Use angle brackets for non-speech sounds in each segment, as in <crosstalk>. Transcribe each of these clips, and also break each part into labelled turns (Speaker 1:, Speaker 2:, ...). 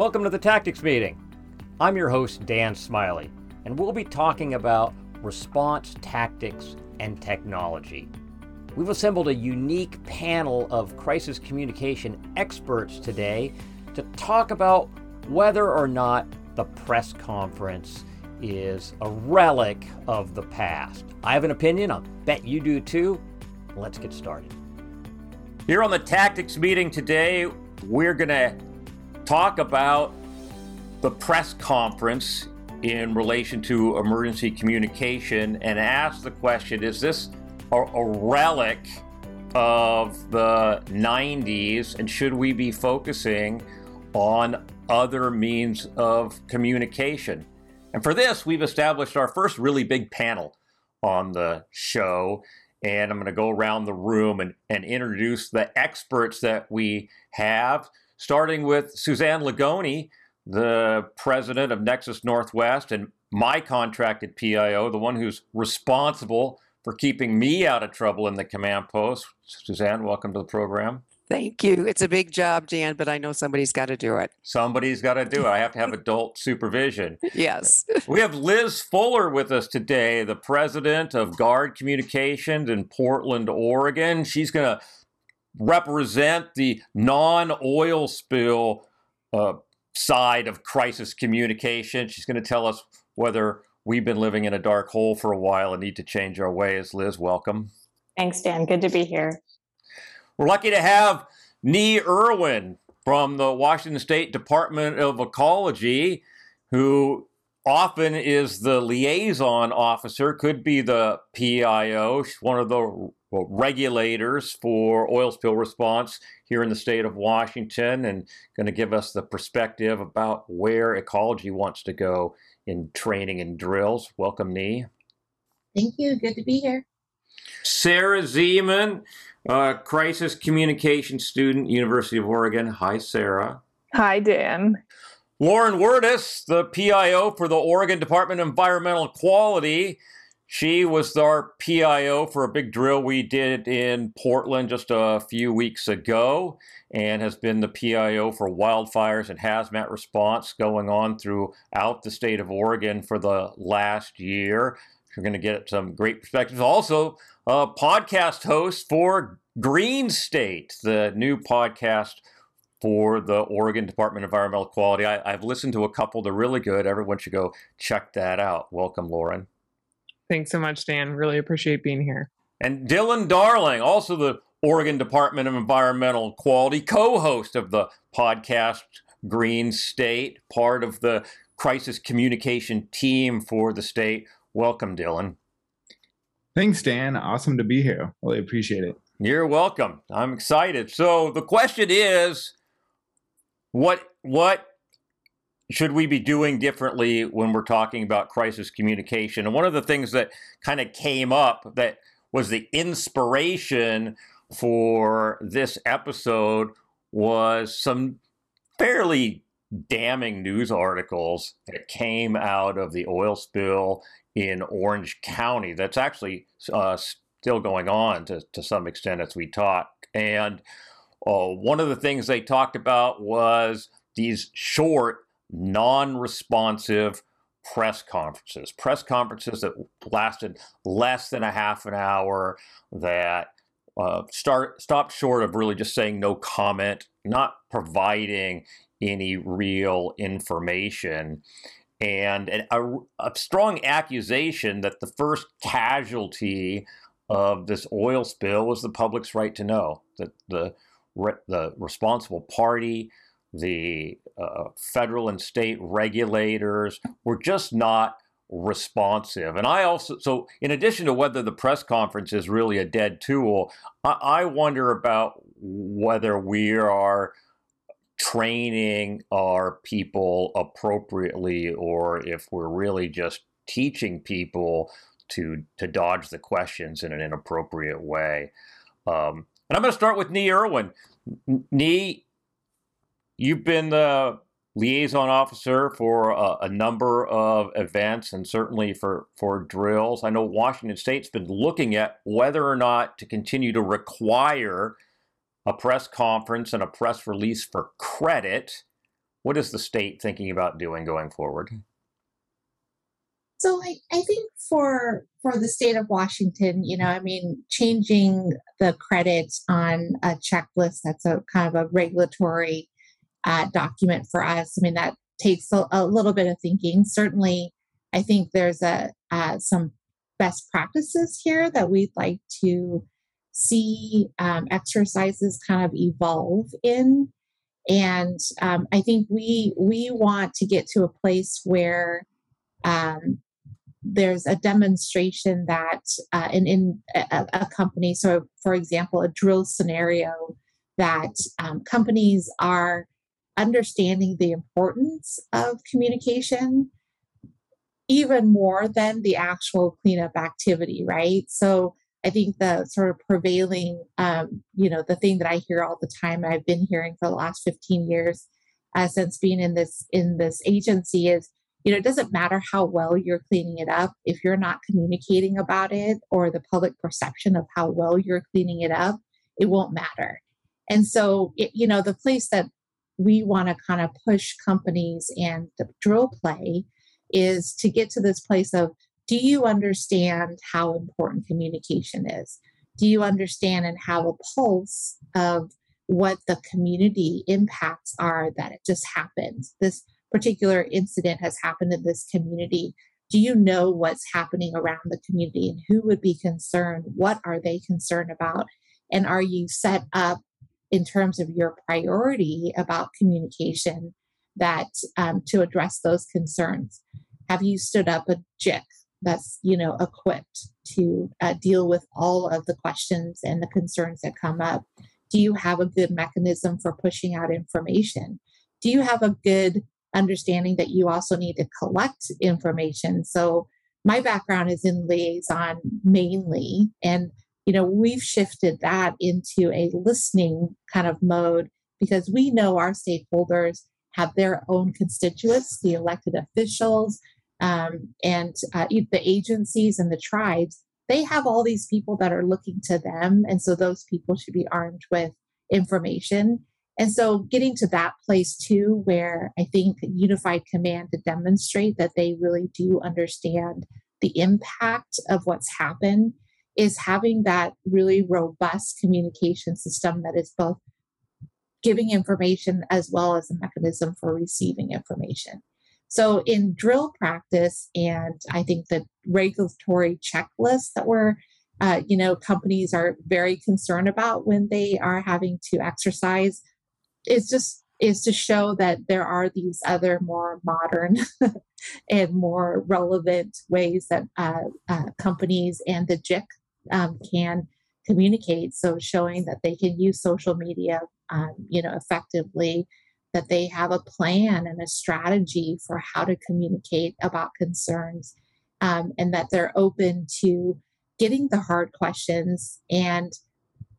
Speaker 1: Welcome to the Tactics Meeting. I'm your host, Dan Smiley, and we'll be talking about response tactics and technology. We've assembled a unique panel of crisis communication experts today to talk about whether or not the press conference is a relic of the past. I have an opinion, I bet you do too. Let's get started. Here on the Tactics Meeting today, we're going to talk about the press conference in relation to emergency communication and ask the question is this a, a relic of the 90s and should we be focusing on other means of communication? And for this, we've established our first really big panel on the show. And I'm going to go around the room and, and introduce the experts that we have starting with Suzanne Lagoni, the president of Nexus Northwest and my contracted PIO, the one who's responsible for keeping me out of trouble in the command post. Suzanne, welcome to the program.
Speaker 2: Thank you. It's a big job, Dan, but I know somebody's got to do it.
Speaker 1: Somebody's got to do it. I have to have adult <laughs> supervision.
Speaker 2: Yes.
Speaker 1: we have Liz Fuller with us today, the president of Gard Communications in Portland, Oregon. She's going to represent the non oil spill uh, side of crisis communication. She's going to tell us whether we've been living in a dark hole for a while and need to change our ways. Liz, welcome.
Speaker 3: Thanks, Dan. Good to be here.
Speaker 1: We're lucky to have Nee Irwin from the Washington State Department of Ecology, who often is the liaison officer, could be the PIO, one of the regulators for oil spill response here in the state of Washington, and going to give us the perspective about where ecology wants to go in training and drills. Welcome, Nee.
Speaker 4: Thank you. Good to be here.
Speaker 1: Sarah Zeman, uh, crisis communication student, University of Oregon. Hi, Sarah.
Speaker 5: Hi, Dan.
Speaker 1: Lauren Wirtis, the PIO for the Oregon Department of Environmental Quality. She was our PIO for a big drill we did in Portland just a few weeks ago and has been the PIO for wildfires and hazmat response going on throughout the state of Oregon for the last year. You're going to get some great perspectives. Also, a podcast host for Green State, the new podcast for the Oregon Department of Environmental Quality. I, have listened to a couple, they're really good. Everyone should go check that out. Welcome, Lauren.
Speaker 5: Thanks so much, Dan. Really appreciate being here.
Speaker 1: And Dylan Darling, also the Oregon Department of Environmental Quality, co host of the podcast Green State, part of the crisis communication team for the state. Welcome, Dylan.
Speaker 6: Thanks, Dan. Awesome to be here. Really appreciate it.
Speaker 1: You're welcome. I'm excited. So the question is what what should we be doing differently when we're talking about crisis communication? And one of the things that kind of came up that was the inspiration for this episode was some fairly damning news articles that came out of the oil spill in Orange County. That's actually uh, still going on to, to some extent as we talk. And uh, one of the things they talked about was these short, non responsive press conferences, press conferences that lasted less than a half an hour, that uh, start stopped short of really just saying no comment, not providing any real information, and a, a strong accusation that the first casualty of this oil spill was the public's right to know that the the responsible party, the uh, federal and state regulators were just not responsive. And I also, so in addition to whether the press conference is really a dead tool, I, I wonder about whether we are training our people appropriately or if we're really just teaching people to to dodge the questions in an inappropriate way. Um, and I'm going to start with Nee Irwin. Nee, you've been the liaison officer for a, a, number of events and certainly for, for drills. I know Washington State's been looking at whether or not to continue to require a press conference and a press release for credit what is the state thinking about doing going forward?
Speaker 4: So I, I think for for the state of Washington, you know, I mean, changing the credits on a checklist that's a kind of a regulatory uh, document for us. I mean, that takes a, a, little bit of thinking. Certainly, I think there's a uh, some best practices here that we'd like to see um, exercises kind of evolve in and um, i think we we want to get to a place where um, there's a demonstration that uh, in, in a, a, company so for example a drill scenario that um, companies are understanding the importance of communication even more than the actual cleanup activity right so I think the sort of prevailing, um, you know, the thing that I hear all the time, I've been hearing for the last 15 years uh, since being in this in this agency is, you know, it doesn't matter how well you're cleaning it up if you're not communicating about it or the public perception of how well you're cleaning it up, it won't matter. And so, it, you know, the place that we want to kind of push companies and the drill play is to get to this place of do you understand how important communication is? Do you understand and have a pulse of what the community impacts are that it just happens? This particular incident has happened in this community. Do you know what's happening around the community and who would be concerned? What are they concerned about? And are you set up in terms of your priority about communication that um, to address those concerns? Have you stood up a JIC that's you know equipped to uh, deal with all of the questions and the concerns that come up? Do you have a good mechanism for pushing out information? Do you have a good understanding that you also need to collect information? So my background is in liaison mainly and you know we've shifted that into a listening kind of mode because we know our stakeholders have their own constituents the elected officials um, and uh, the agencies and the tribes, they have all these people that are looking to them. And so those people should be armed with information. And so getting to that place too, where I think unified command to demonstrate that they really do understand the impact of what's happened is having that really robust communication system that is both giving information as well as a mechanism for receiving information. So in drill practice, and I think the regulatory checklist that we're, uh, you know, companies are very concerned about when they are having to exercise, is just is to show that there are these other more modern <laughs> and more relevant ways that uh, uh, companies and the JIC um, can communicate. So showing that they can use social media, um, you know, effectively that they have a plan and a strategy for how to communicate about concerns um, and that they're open to getting the hard questions and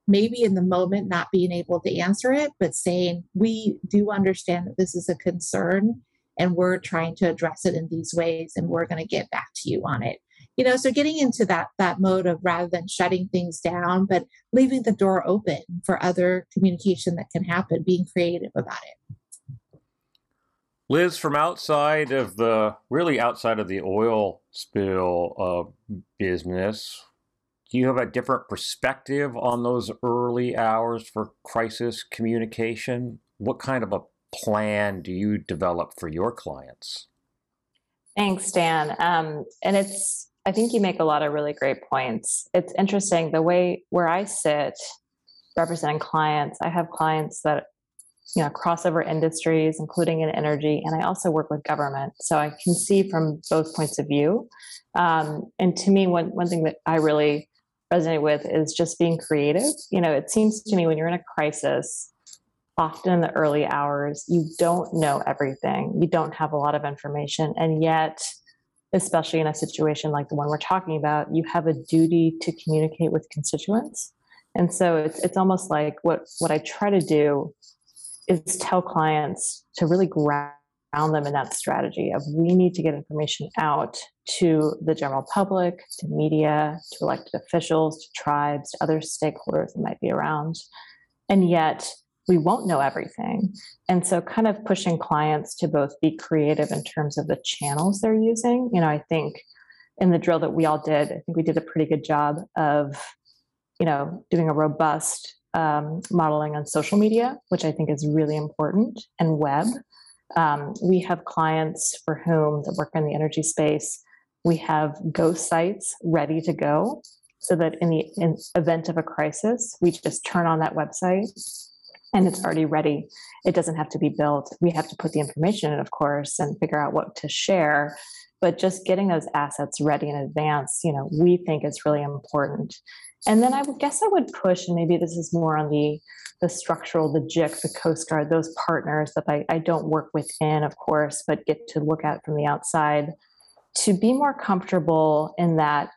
Speaker 4: maybe in the moment not being able to answer it but saying we do understand that this is a concern and we're trying to address it in these ways and we're going to get back to you on it you know so getting into that that mode of rather than shutting things down but leaving the door open for other communication that can happen being creative about it
Speaker 1: Liz, from outside of the really outside of the oil spill uh, business, do you have a different perspective on those early hours for crisis communication? What kind of a plan do you develop for your clients?
Speaker 3: Thanks, Dan. Um, and it's, I think you make a lot of really great points. It's interesting the way where I sit representing clients, I have clients that you know crossover industries including in energy and i also work with government. So i can see from both points of view. Um, and to me one, one thing that i really resonate with is just being creative. You know it seems to me when you're in a crisis often in the early hours you don't know everything. You don't have a lot of information and yet especially in a situation like the one we're talking about you have a duty to communicate with constituents and so it's, it's almost like what what i try to do is tell clients to really ground them in that strategy of we need to get information out to the general public, to media, to elected officials, to tribes, to other stakeholders that might be around. And yet, we won't know everything. And so, kind of pushing clients to both be creative in terms of the channels they're using. You know, I think in the drill that we all did, I think we did a pretty good job of, you know, doing a robust um, modeling on social media, which I think is really important, and web. Um, we have clients for whom that work in the energy space. We have ghost sites ready to go so that in the in event of a crisis, we just turn on that website and it's already ready. It doesn't have to be built. We have to put the information in, of course, and figure out what to share. But just getting those assets ready in advance, you know, we think is really important. And then I would guess I would push, and maybe this is more on the the structural, the JIC, the Coast Guard, those partners that I, I don't work within, of course, but get to look at from the outside, to be more comfortable in that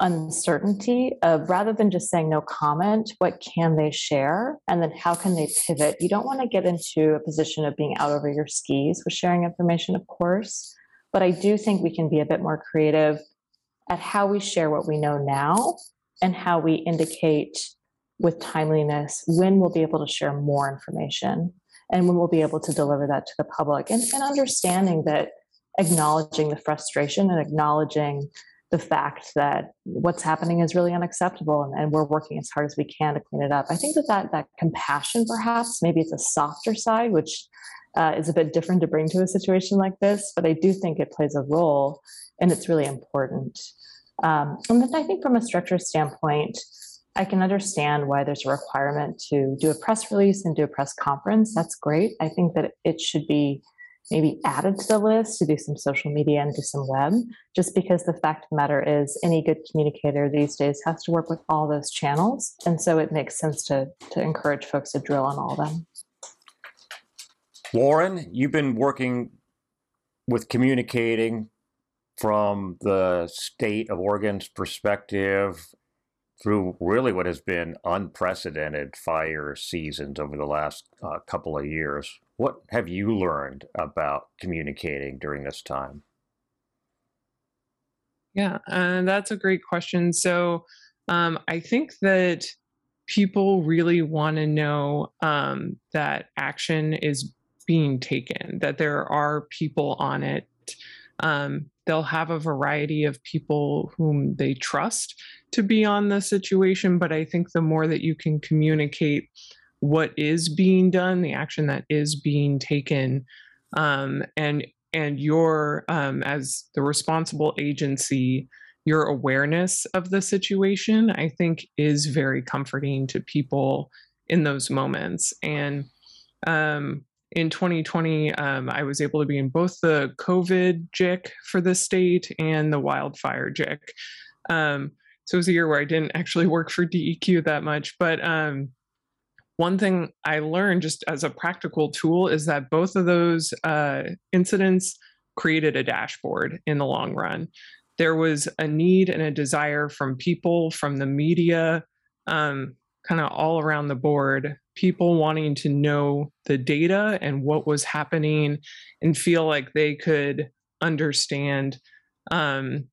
Speaker 3: uncertainty of rather than just saying no comment, what can they share? And then how can they pivot? You don't want to get into a position of being out over your skis with sharing information, of course. But I do think we can be a bit more creative at how we share what we know now and how we indicate with timeliness when we'll be able to share more information and when we'll be able to deliver that to the public and, and understanding that acknowledging the frustration and acknowledging the fact that what's happening is really unacceptable and, and, we're working as hard as we can to clean it up. I think that that, that compassion, perhaps, maybe it's a softer side, which uh, is a bit different to bring to a situation like this, but I do think it plays a role and it's really important. Um, and then I think from a structure standpoint, I can understand why there's a requirement to do a press release and do a press conference. That's great. I think that it should be maybe added to the list to do some social media and do some web, just because the fact of the matter is any good communicator these days has to work with all those channels. And so it makes sense to, to encourage folks to drill on all of them.
Speaker 1: Lauren, you've been working with communicating from the state of Oregon's perspective through really what has been unprecedented fire seasons over the last uh, couple of years. What have you learned about communicating during this time?
Speaker 5: Yeah, uh, that's a great question. So um, I think that people really want to know um, that action is being taken, that there are people on it. Um, they'll have a variety of people whom they trust to be on the situation, but I think the more that you can communicate what is being done, the action that is being taken, um, and and your um, as the responsible agency, your awareness of the situation, I think, is very comforting to people in those moments. And um, in 2020, um, I was able to be in both the COVID JIC for the state and the wildfire JIC. Um, so it was a year where I didn't actually work for DEQ that much, but um, one thing I learned just as a practical tool is that both of those uh, incidents created a dashboard in the long run. There was a need and a desire from people, from the media, um, kind of all around the board, people wanting to know the data and what was happening and feel like they could understand um,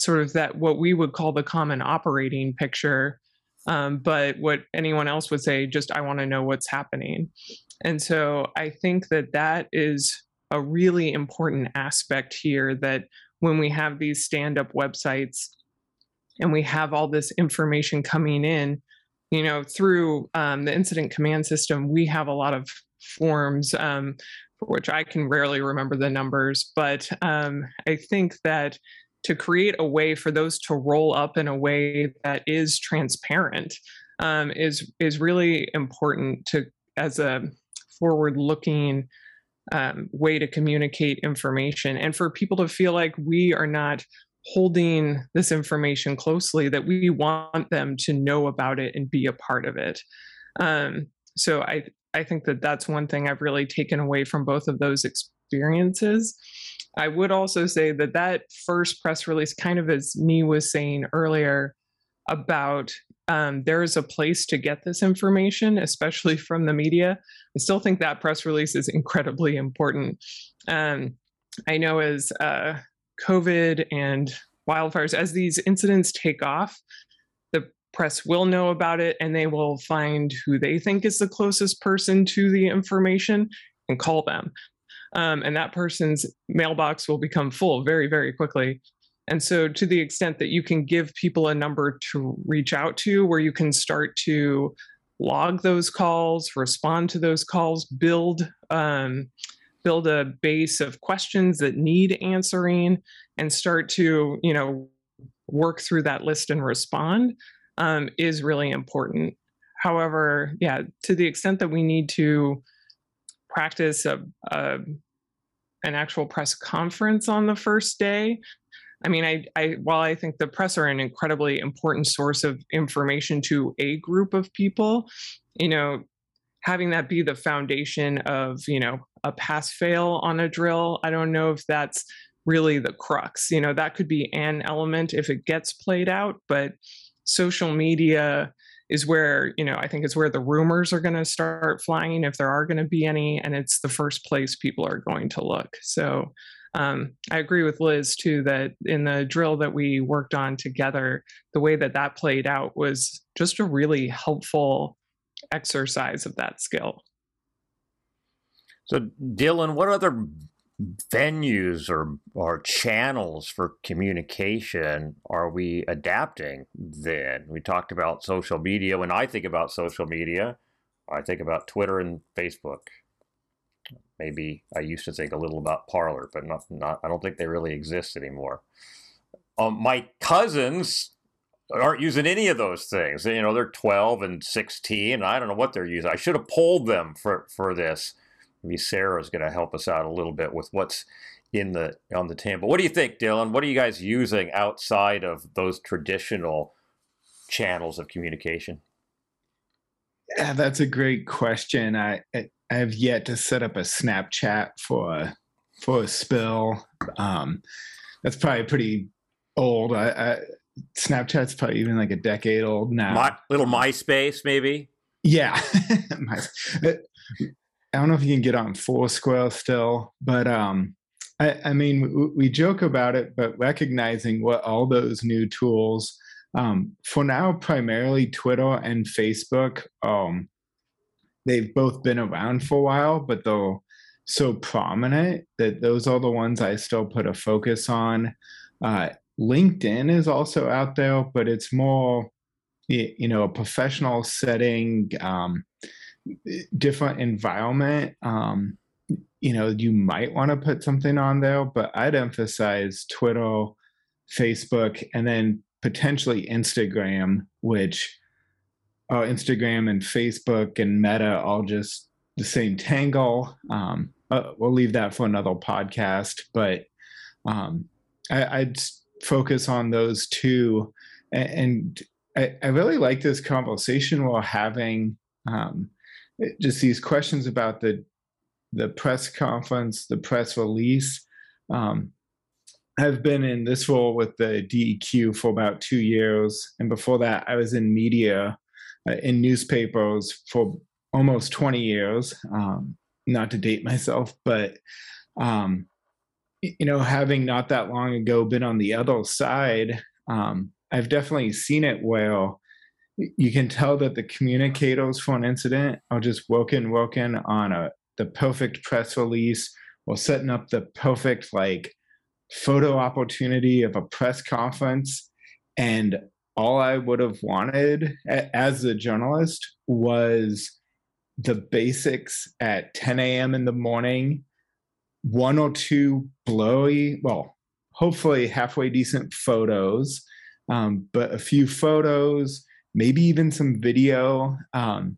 Speaker 5: sort of that what we would call the common operating picture um, but what anyone else would say, just I want to know what's happening. And so I think that that is a really important aspect here that when we have these stand up websites and we have all this information coming in, you know, through um, the incident command system, we have a lot of forms um, for which I can rarely remember the numbers, but um, I think that to create a way for those to roll up in a way that is transparent um, is is really important to as a forward looking um, way to communicate information and for people to feel like we are not holding this information closely that we want them to know about it and be a part of it. Um, so i i think that that's one thing i've really taken away from both of those experiences I would also say that that first press release, kind of as Nee was saying earlier, about um, there is a place to get this information, especially from the media. I still think that press release is incredibly important. Um, I know as uh, COVID and wildfires, as these incidents take off, the press will know about it and they will find who they think is the closest person to the information and call them. Um, and that person's mailbox will become full very, very quickly. And so, to the extent that you can give people a number to reach out to, where you can start to log those calls, respond to those calls, build um, build a base of questions that need answering, and start to you know work through that list and respond um, is really important. However, yeah, to the extent that we need to practice a, a an actual press conference on the first day, I mean, I, I while I think the press are an incredibly important source of information to a group of people, you know, having that be the foundation of you know a pass fail on a drill, I don't know if that's really the crux. You know, that could be an element if it gets played out, but social media is where you know i think it's where the rumors are going to start flying if there are going to be any and it's the first place people are going to look so um, I agree with Liz too that in the drill that we worked on together, the way that that played out was just a really helpful exercise of that skill.
Speaker 1: So, Dylan, what other venues or or channels for communication are we adapting then? We talked about social media. When I think about social media, I think about Twitter and Facebook maybe I used to think a little about Parler, but not, not I don't think they really exist anymore. Um, my cousins aren't using any of those things. You know, they're 12 and 16. And I don't know what they're using. I should have polled them for, for this. Maybe Sarah's going to help us out a little bit with what's in the on the table. What do you think, Dylan? What are you guys using outside of those traditional channels of communication?
Speaker 6: Yeah, that's a great question. I, I have yet to set up a Snapchat for a, for a spill. Um, that's probably pretty old. I, I, Snapchat's probably even like a decade old now.
Speaker 1: My, little MySpace, maybe.
Speaker 6: Yeah, <laughs> I don't know if you can get on Foursquare still, but um, I, I mean, we joke about it, but recognizing what all those new tools, um, for now, primarily Twitter and Facebook, um, they've both been around for a while, but they're so prominent that those are the ones I still put a focus on. Uh, LinkedIn is also out there, but it's more, you know, a professional setting, um, different environment. Um, you know, you might want to put something on there, but I'd emphasize Twitter, Facebook, and then potentially Instagram, which uh, Instagram and Facebook and Meta all just the same tangle. Um, uh, we'll leave that for another podcast, but um, I, would focus on those two. And, and I, I, really like this conversation we're having. Um, just these questions about the the press conference, the press release. Um, I've been in this role with the DEQ for about two years, and before that, I was in media uh, in newspapers for almost 20 years. Um, not to date myself, but um, you know, having not that long ago been on the other side, um, I've definitely seen it where you can tell that the communicators for an incident are just working, working on a the perfect press release or setting up the perfect like photo opportunity of a press conference and all I would have wanted as a journalist was the basics at 10 a.m. in the morning, one or two blowy, well, hopefully halfway decent photos, um, but a few photos, maybe even some video. Um,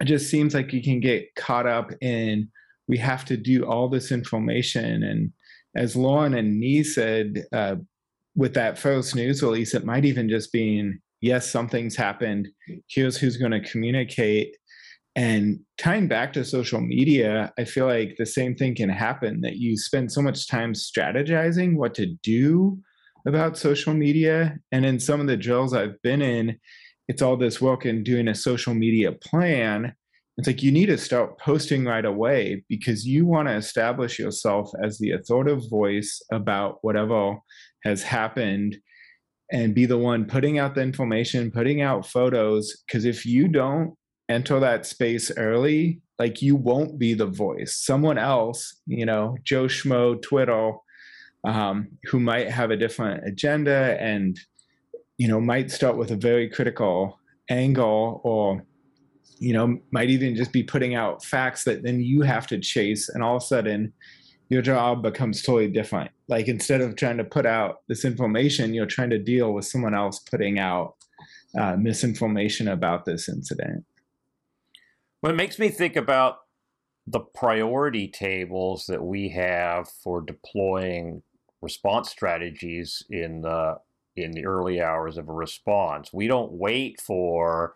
Speaker 6: it just seems like you can get caught up in we have to do all this information. And as Lauren and Nee said, uh, with that first news release, it might even just be, yes, something's happened. Here's who's going to communicate. And tying back to social media, I feel like the same thing can happen that you spend so much time strategizing what to do about social media. And in some of the drills I've been in, it's all this work in doing a social media plan. It's like you need to start posting right away because you want to establish yourself as the authoritative voice about whatever has happened and be the one putting out the information, putting out photos. Because if you don't enter that space early, like you won't be the voice. Someone else, you know, Joe Schmo, Twitter, um, who might have a different agenda and, you know, might start with a very critical angle or, you know, might even just be putting out facts that then you have to chase. And all of a sudden, your job becomes totally different. Like instead of trying to put out this information, you're trying to deal with someone else putting out uh, misinformation about this incident.
Speaker 1: Well, it makes me think about the priority tables that we have for deploying response strategies in the in the early hours of a response. We don't wait for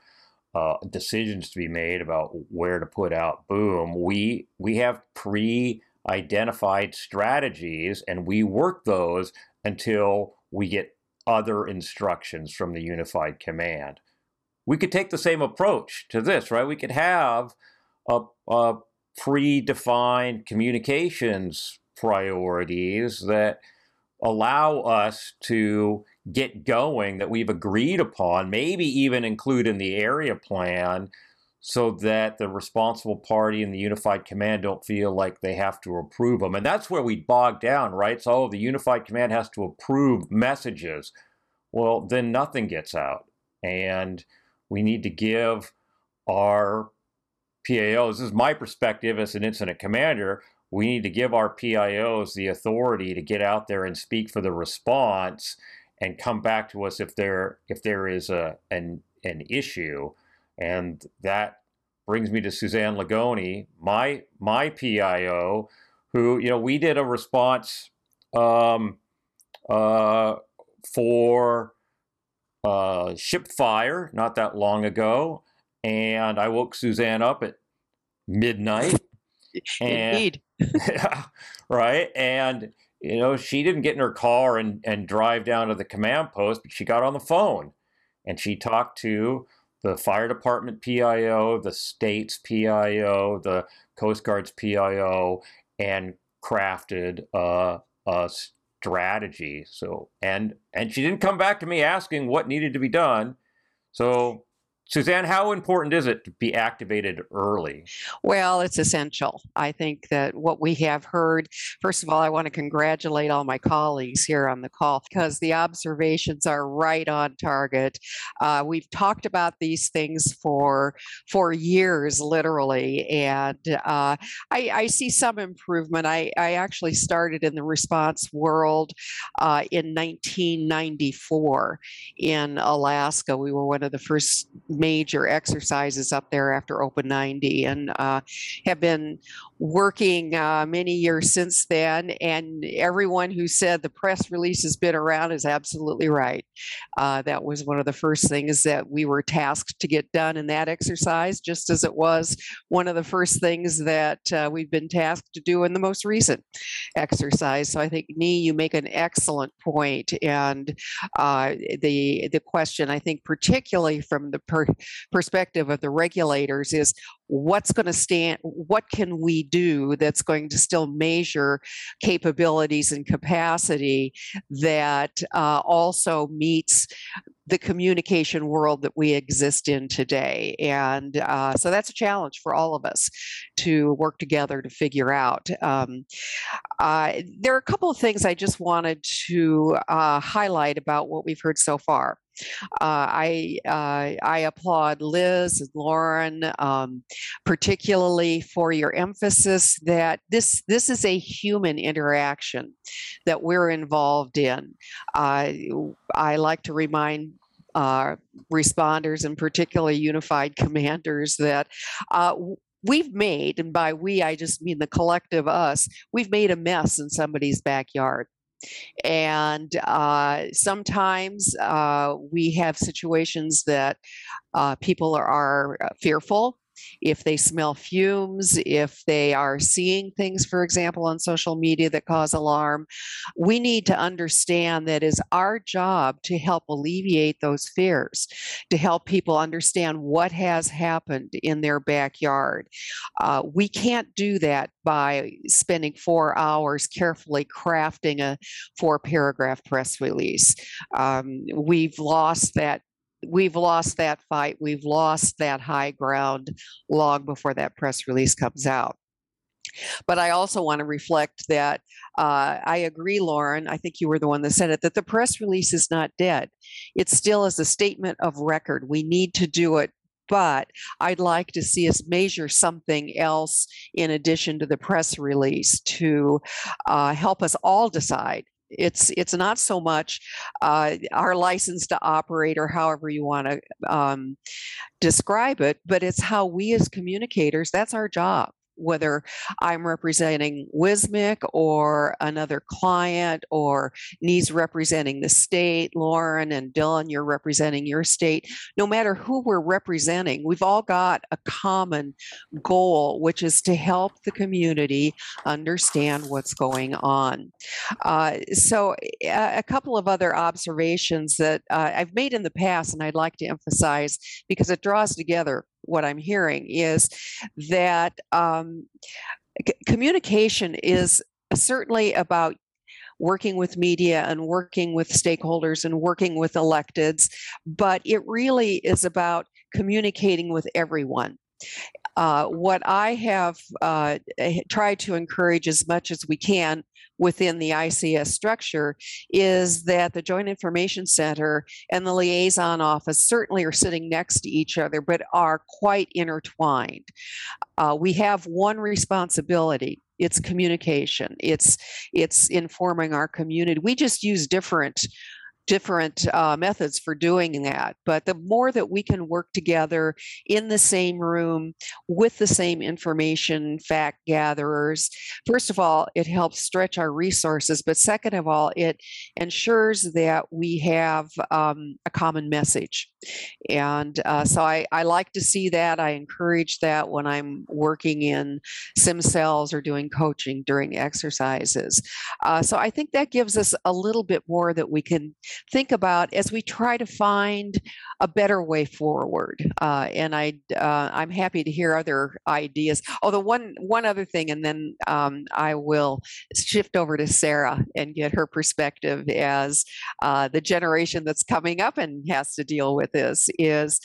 Speaker 1: uh, decisions to be made about where to put out boom. We we have pre identified strategies and we work those until we get other instructions from the unified command. We could take the same approach to this, right? We could have a, a predefined communications priorities that allow us to get going that we've agreed upon, maybe even include in the area plan so that the responsible party and the unified command don't feel like they have to approve them. And that's where we bog down, right? So oh, the unified command has to approve messages. Well, then nothing gets out. And we need to give our PIOs, this is my perspective as an incident commander, we need to give our PIOs the authority to get out there and speak for the response and come back to us if there if there is a an an issue and that brings me to Suzanne Lagoni, my my PIO, who you know we did a response um, uh, for uh, ship fire not that long ago, and I woke Suzanne up at midnight. <laughs>
Speaker 2: And, Indeed. <laughs>
Speaker 1: right, and you know she didn't get in her car and and drive down to the command post, but she got on the phone and she talked to the fire department PIO, the state's PIO, the Coast Guard's PIO, and crafted a, a strategy. So and and she didn't come back to me asking what needed to be done. So Suzanne, how important is it to be activated early?
Speaker 2: Well, it's essential. I think that what we have heard, first of all, I want to congratulate all my colleagues here on the call because the observations are right on target. Uh, we've talked about these things for for years, literally, and uh, I, I, see some improvement. I, I, actually started in the response world uh, in 1994 in Alaska. We were one of the first major exercises up there after OPA 90 and uh, have been working uh, many years since then. And everyone who said the press release has been around is absolutely right. Uh, that was one of the first things that we were tasked to get done in that exercise, just as it was one of the first things that uh, we've been tasked to do in the most recent exercise. So I think, Nee, you make an excellent point. And uh, the, the question, I think, particularly from the per- perspective of the regulators, is what's going to stand what can we do that's going to still measure capabilities and capacity that uh, also meets the communication world that we exist in today? And uh, so that's a challenge for all of us to work together to figure out. Um, uh, there are a couple of things i just wanted to uh, highlight about what we've heard so far I uh, I applaud Liz and Lauren, um, particularly for your emphasis that this this is a human interaction that we're involved in. Uh, I like to remind uh, responders and particularly unified <laughs> commanders that uh, we've made, and by we I just mean the collective us, we've made a mess in somebody's backyard. And uh, sometimes uh, we have situations that uh, people are, are, fearful if they smell fumes, if they are seeing things, for example, on social media that cause alarm. We need to understand that is our job to help alleviate those fears, to help people understand what has happened in their backyard. Uh, we can't do that by spending four hours carefully crafting a four paragraph press release. Um, we've lost that we've lost that fight. We've lost that high ground long before that press release comes out. But I also want to reflect that uh, I agree, Lauren. I think you were the one that said it that the press release is not dead. It still is a statement of record. We need to do it. But I'd like to see us measure something else in addition to the press release to uh, help us all decide it's it's not so much uh, our license to operate or however you want to um, describe it, but it's how we as communicators that's our job whether I'm representing WSMC or another client or Nee's representing the state, Lauren and Dylan, you're representing your state. No matter who we're representing, we've all got a common goal, which is to help the community understand what's going on. Uh, so, a, a, couple of other observations that uh, I've made in the past, and I'd like to emphasize because it draws together what I'm hearing is that um, c- communication is certainly about working with media and working with stakeholders and working with electeds, but it really is about communicating with everyone. Uh, what I have uh, tried to encourage as much as we can within the ICS structure is that the Joint Information Center and the liaison office certainly are sitting next to each other, but are quite intertwined. Uh, we have one responsibility. It's communication. It's it's informing our community. We just use different different uh, methods for doing that. But the more that we can work together in the same room with the same information fact gatherers, first of all, it helps stretch our resources. But second of all, it ensures that we have um, a common message. And uh, so I, I like to see that. I encourage that when I'm working in sim cells or doing coaching during exercises. Uh, so I think that gives us a little bit more that we can think about as we try to find a better way forward. Uh, and I, uh, I'm happy to hear other ideas. The one one other thing, and then um, I will shift over to Sarah and get her perspective as uh, the generation that's coming up and has to deal with this is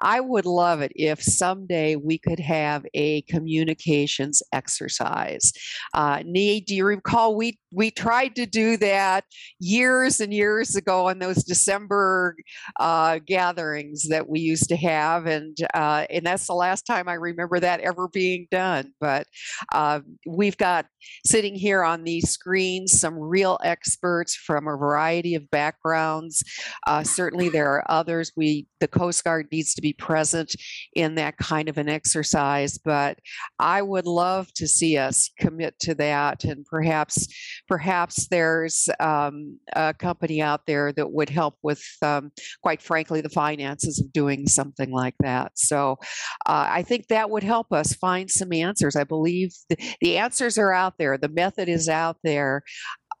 Speaker 2: I would love it if someday we could have a communications exercise. Uh, Need, do you recall we we tried to do that years and years ago in those December uh, gatherings that we used to have, and uh, and that's the last time I remember that ever being done. But uh, we've got sitting here on these screens some real experts from a variety of backgrounds. Uh, certainly, there are others. We the Coast Guard needs to be present in that kind of an exercise, but I would love to see us commit to that and perhaps perhaps there's um, a company out there that would help with, um, quite frankly, the finances of doing something like that. So uh, I think that would help us find some answers. I believe the, the answers are out there, the method is out there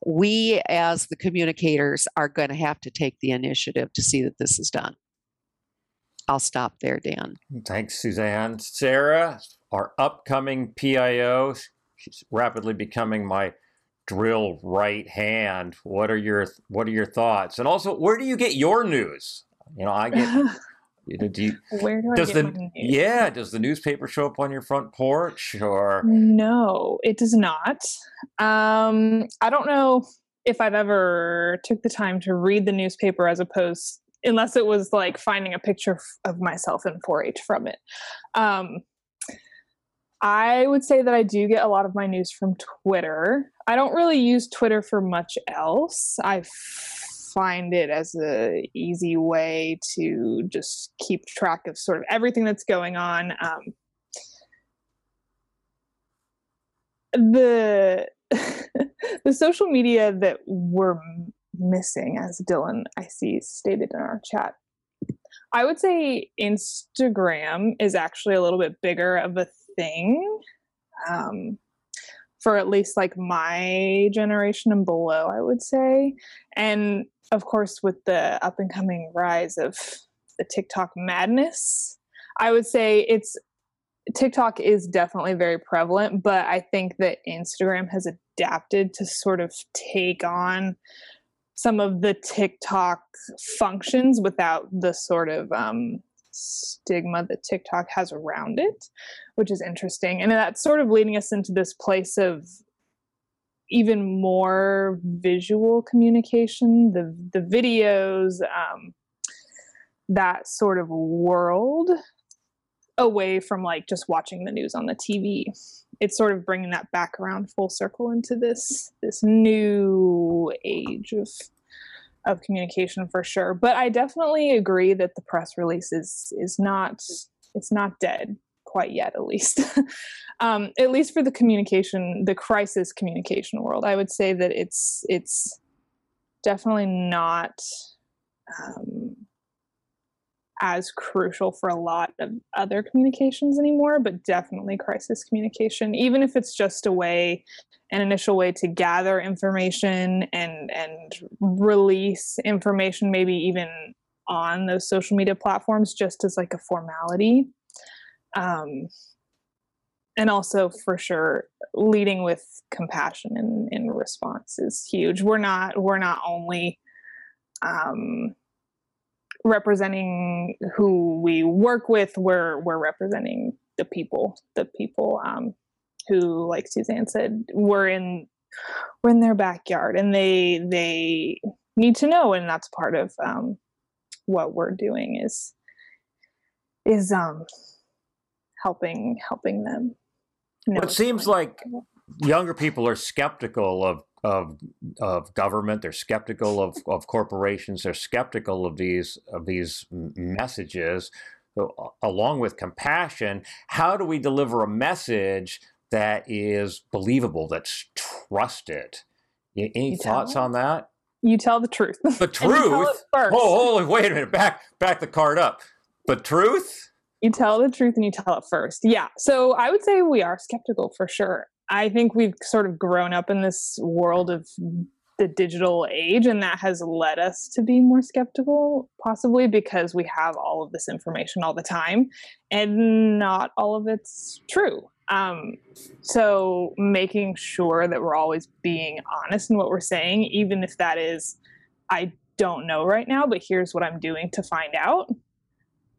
Speaker 2: we as the communicators are going to have to take the initiative to see that this is done. I'll stop there, Dan.
Speaker 1: Thanks, Suzanne. Sarah, our upcoming PIO, she's rapidly becoming my drill right hand. What are your what are your thoughts? And also, where do you get your news? You know, I get. <laughs> You know, do you,
Speaker 7: where do I
Speaker 1: does
Speaker 7: get
Speaker 1: the
Speaker 7: news?
Speaker 1: yeah? Does the newspaper show up on your front porch or?
Speaker 7: No, it does not. Um, I don't know if I've ever took the time to read the newspaper as opposed unless it was like finding a picture of myself in 4-H from it. Um, I would say that I do get a lot of my news from Twitter. I don't really use Twitter for much else. I find it as a easy way to just keep track of sort of everything that's going on. Um, the <laughs> the social media that we're missing, as Dylan I see stated in our chat, I would say Instagram is actually a little bit bigger of a thing. Um, for at least like my generation and below, I would say. And of course, with the up and coming rise of the TikTok madness, I would say it's TikTok is definitely very prevalent, but I think that Instagram has adapted to sort of take on some of the TikTok functions without the sort of um, stigma that TikTok has around it, which is interesting. And that's sort of leading us into this place of even more visual communication, the the videos, um, that sort of world away from like just watching the news on the TV. It's sort of bringing that back around full circle into this this new age of of communication for sure. But I definitely agree that the press release is is not it's not dead quite yet, at least. <laughs> um, at least for the communication, the crisis communication world, I would say that it's it's definitely not um, as crucial for a lot of other communications anymore, but definitely crisis communication, even if it's just a way, an initial way to gather information and and release information, maybe even on those social media platforms, just as like a formality. Um, and also for sure leading with compassion in, in response is huge we're not we're not only um, representing who we work with we're we're representing the people the people um, who like suzanne said we're in we're in their backyard and they they need to know and that's part of um, what we're doing is is um helping helping them.
Speaker 1: Know it seems like younger people are skeptical of of of government. They're skeptical of, of corporations. They're skeptical of these of these messages. So, along with compassion, how do we deliver a message that is believable, that's trusted? Any thoughts on that?
Speaker 7: You tell the truth.
Speaker 1: The <laughs> truth. oh, holy! Wait a minute. Back back the card up. The truth.
Speaker 7: You tell the truth and you tell it first. Yeah. So I would say we are skeptical for sure. I think we've sort of grown up in this world of the digital age, and that has led us to be more skeptical, possibly because we have all of this information all the time, and not all of it's true. Um, so, making sure that we're always being honest in what we're saying, even if that is, I don't know right now, but here's what I'm doing to find out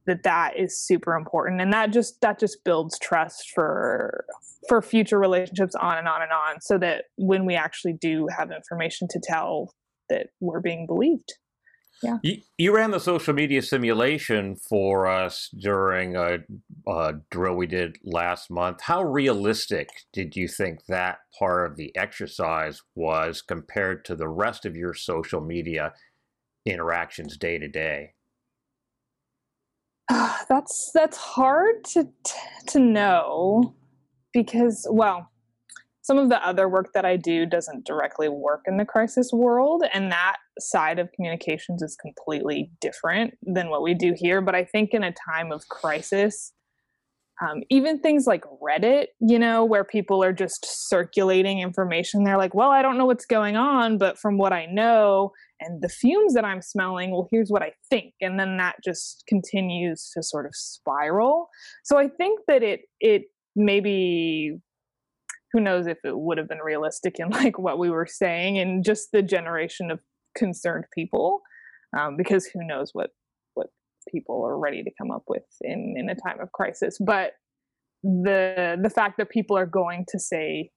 Speaker 7: that that is super important. And that just that just builds trust for for future relationships on and on and on so that when we actually do have information to tell that we're being believed. Yeah.
Speaker 1: You, you ran the social media simulation for us during a, a drill we did last month. How realistic did you think that part of the exercise was compared to the rest of your social media interactions day to day <sighs>
Speaker 7: that's that's hard to to know because well some of the other work that I do doesn't directly work in the crisis world and that side of communications is completely different than what we do here. But I think in a time of crisis um, even things like Reddit, you know, where people are just circulating information. They're like, well, I don't know what's going on, but from what I know and the fumes that I'm smelling, well, here's what I think. And then that just continues to sort of spiral. So I think that it, it maybe, who knows if it would have been realistic in like what we were saying and just the generation of concerned people. Um, because who knows what people are ready to come up with in in a time of crisis. But the the fact that people are going to say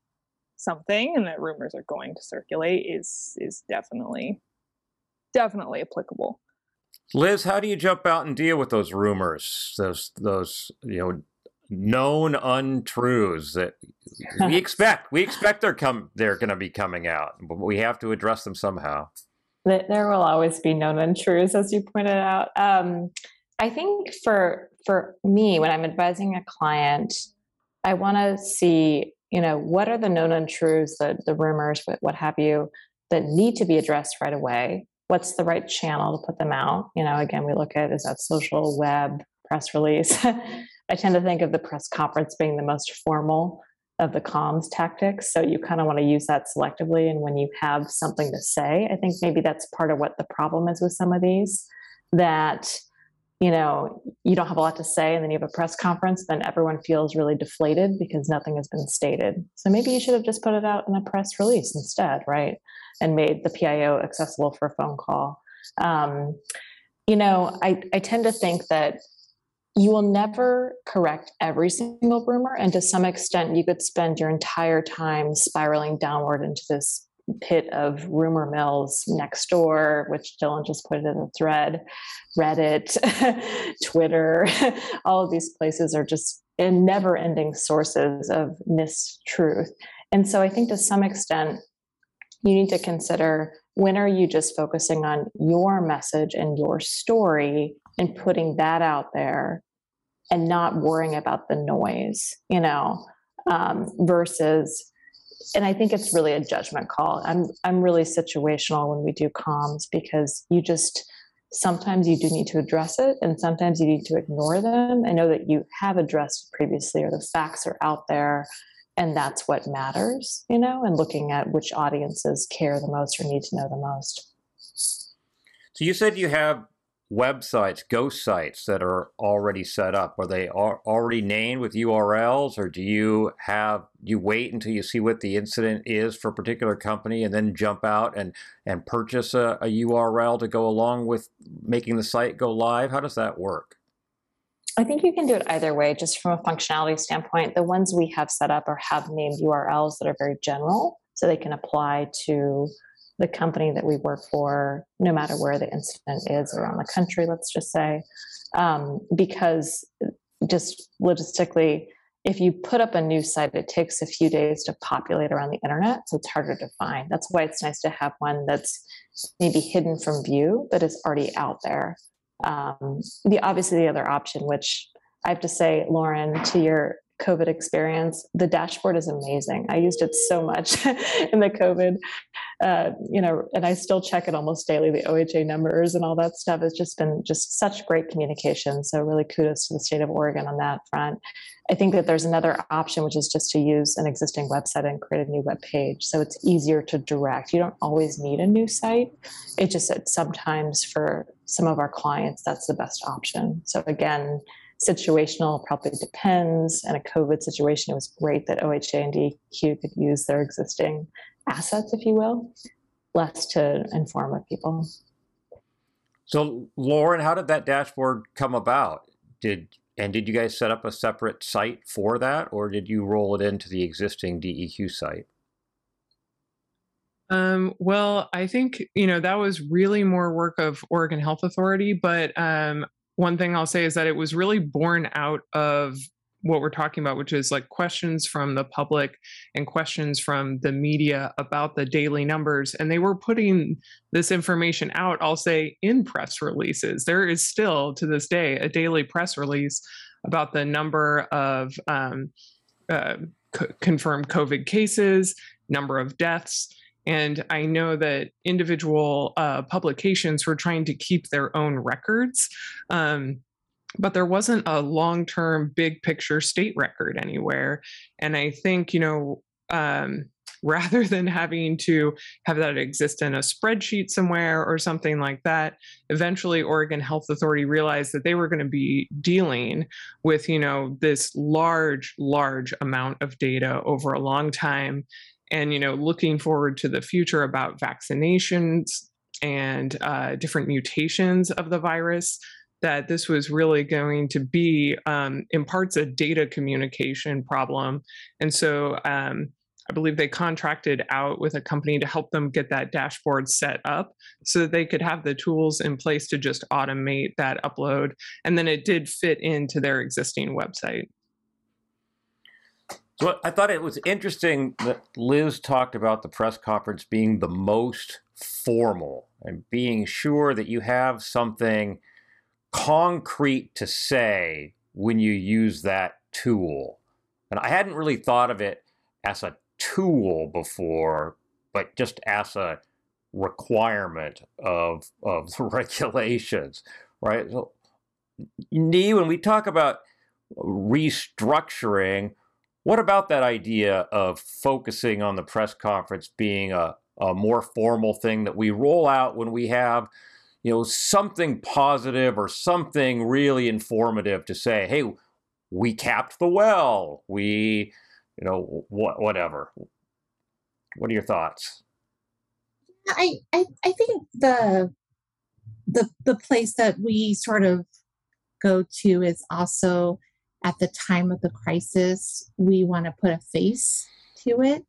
Speaker 7: something and that rumors are going to circulate is is definitely definitely applicable.
Speaker 1: Liz how do you jump out and deal with those rumors those those you know known untruths that we <laughs> expect we expect they're come they're going to be coming out but we have to address them somehow
Speaker 3: there will always be known untruths, as you pointed out. Um, I think for for me, when I'm advising a client, I want to see, you know, what are the known untruths, the the rumors, what, what have you, that need to be addressed right away. what's the right channel to put them out? You know, again, we look at is that social, web, press release. <laughs> I tend to think of the press conference being the most formal of the comms tactics. So you kind of want to use that selectively. And when you have something to say, I think maybe that's part of what the problem is with some of these that you know you don't have a lot to say and then you have a press conference then everyone feels really deflated because nothing has been stated so maybe you should have just put it out in a press release instead right and made the pio accessible for a phone call um, you know I, I tend to think that you will never correct every single rumor and to some extent you could spend your entire time spiraling downward into this pit of rumor mills next door, which Dylan just put in the thread, Reddit, <laughs> Twitter, <laughs> all of these places are just in never ending sources of mistruth. And so I think to some extent, you need to consider when are you just focusing on your message and your story and putting that out there and not worrying about the noise, you know, um, versus and I think it's really a judgment call. I'm I'm really situational when we do comms because you just sometimes you do need to address it and sometimes you need to ignore them and know that you have addressed previously or the facts are out there and that's what matters, you know, and looking at which audiences care the most or need to know the most.
Speaker 1: So you said you have websites, ghost sites that are already set up? Are they already named with URLs, or do you have you wait until you see what the incident is for a particular company and then jump out and and purchase a, a URL to go along with making the site go live? How does that work?
Speaker 3: I think you can do it either way, just from a functionality standpoint. The ones we have set up or have named URLs that are very general, so they can apply to the company that we work for, no matter where the incident is around the country, let's just say, um, because just logistically, if you put up a new site, it takes a few days to populate around the internet, so it's harder to find. That's why it's nice to have one that's maybe hidden from view, but is already out there. Um, the obviously the other option, which I have to say, Lauren, to your COVID experience, the dashboard is amazing. I used it so much <laughs> in the COVID, uh, you know, and I still check it almost daily. The OHA numbers and all that stuff has just been just such great communication. So really kudos to the state of Oregon on that front. I think that there's another option, which is just to use an existing website and create a new web page. So it's easier to direct. You don't always need a new site. It just sometimes for some of our clients, that's the best option. So again, situational probably depends. In a COVID situation, it was great that OHA and DEQ could use their existing assets, if you will, less to inform of people.
Speaker 1: So, Lauren, how did that dashboard come about? Did and did you guys set up a separate site for that, or did you roll it into the existing DEQ site?
Speaker 5: Um, well, I think you know that was really more work of Oregon Health Authority, but um, one thing I'll say is that it was really born out of what we're talking about, which is like questions from the public and questions from the media about the daily numbers. And they were putting this information out, I'll say, in press releases. There is still to this day a daily press release about the number of um, uh, c- confirmed COVID cases, number of deaths. And I know that individual uh, publications were trying to keep their own records. Um, but there wasn't a long term, big picture state record anywhere. And I think, you know, um, <laughs> rather than having to have that exist in a spreadsheet somewhere or something like that eventually oregon health authority realized that they were going to be dealing with you know this large large amount of data over a long time and you know looking forward to the future about vaccinations and uh, different mutations of the virus that this was really going to be um, in parts a data communication problem. And so um, i believe they contracted out with a company to help them get that dashboard set up so that they could have the tools in place to just automate that upload. And then it did fit into their existing website.
Speaker 1: So I thought it was interesting that Liz talked about the press conference being the most formal and being sure that you have something concrete to say when you use that tool. And I hadn't really thought of it as a tool before, but just as a requirement of of the <laughs> regulations, right? So, Nee, when we talk about restructuring, what about that idea of focusing on the press conference being a, a more formal thing that we roll out when we have, you know, something positive or something really informative to say, hey, we capped the well, we, you know, what, whatever. What are your thoughts?
Speaker 4: I, I I think the the the place that we sort of go to is also at the time of the crisis, we want to put a face to it.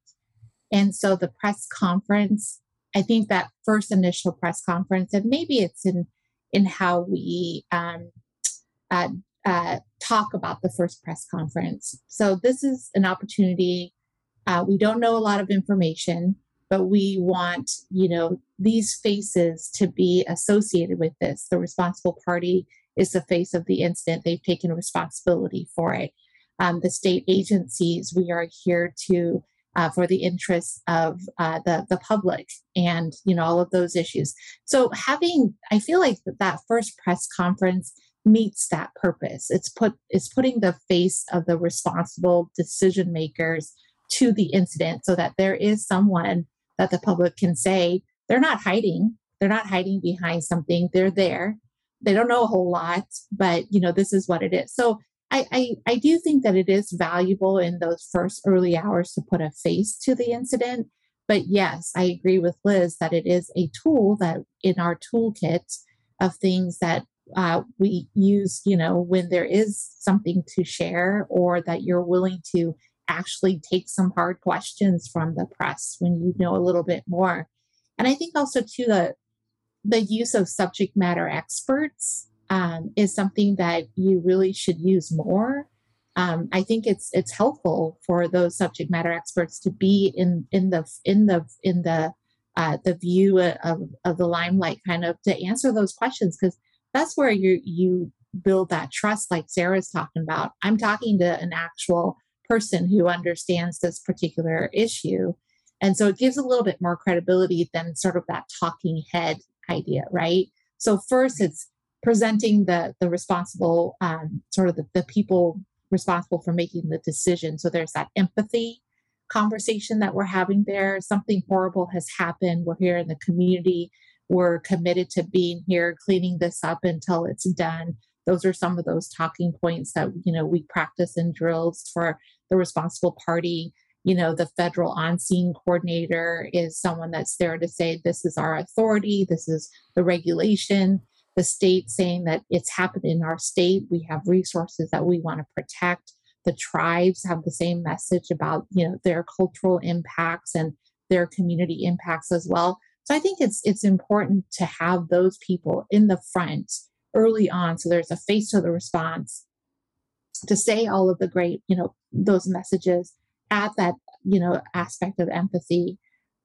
Speaker 4: And so the press conference, I think that first initial press conference, and maybe it's in in how we um, uh, uh, talk about the first press conference. So this is an opportunity. Uh, we don't know a lot of information, but we want you know these faces to be associated with this. The responsible party is the face of the incident. They've taken responsibility for it. Um, the state agencies, we are here to uh, for the interests of uh, the the public and you know all of those issues. So having, I feel like that, first press conference meets that purpose. It's put it's putting the face of the responsible decision makers to the incident, so that there is someone that the public can say they're not hiding. They're not hiding behind something. They're there they don't know a whole lot, but you know, this is what it is. So I, I, I do think that it is valuable in those first early hours to put a face to the incident. But yes, I agree with Liz that it is a tool that in our toolkit of things that uh, we use, you know, when there is something to share or that you're willing to actually take some hard questions from the press when you know a little bit more. And I think also too that the use of subject matter experts um, is something that you really should use more. Um, I think it's it's helpful for those subject matter experts to be in in the in the in the uh, the view of, of the limelight, kind of to answer those questions because that's where you you build that trust, like Sarah's talking about. I'm talking to an actual person who understands this particular issue, and so it gives a little bit more credibility than sort of that talking head idea, right? So first, it's presenting the the responsible um, sort of the, the people responsible for making the decision. So there's that empathy conversation that we're having there. Something horrible has happened. We're here in the community. We're committed to being here, cleaning this up until it's done. Those are some of those talking points that you know we practice in drills for the responsible party you know the federal on-scene coordinator is someone that's there to say this is our authority this is the regulation the state saying that it's happened in our state. We have resources that we want to protect. The tribes have the same message about you know their cultural impacts and their community impacts as well. So i think it's it's important to have those people in the front early on so there's a face to the response to say all of the great you know those messages add that you know aspect of empathy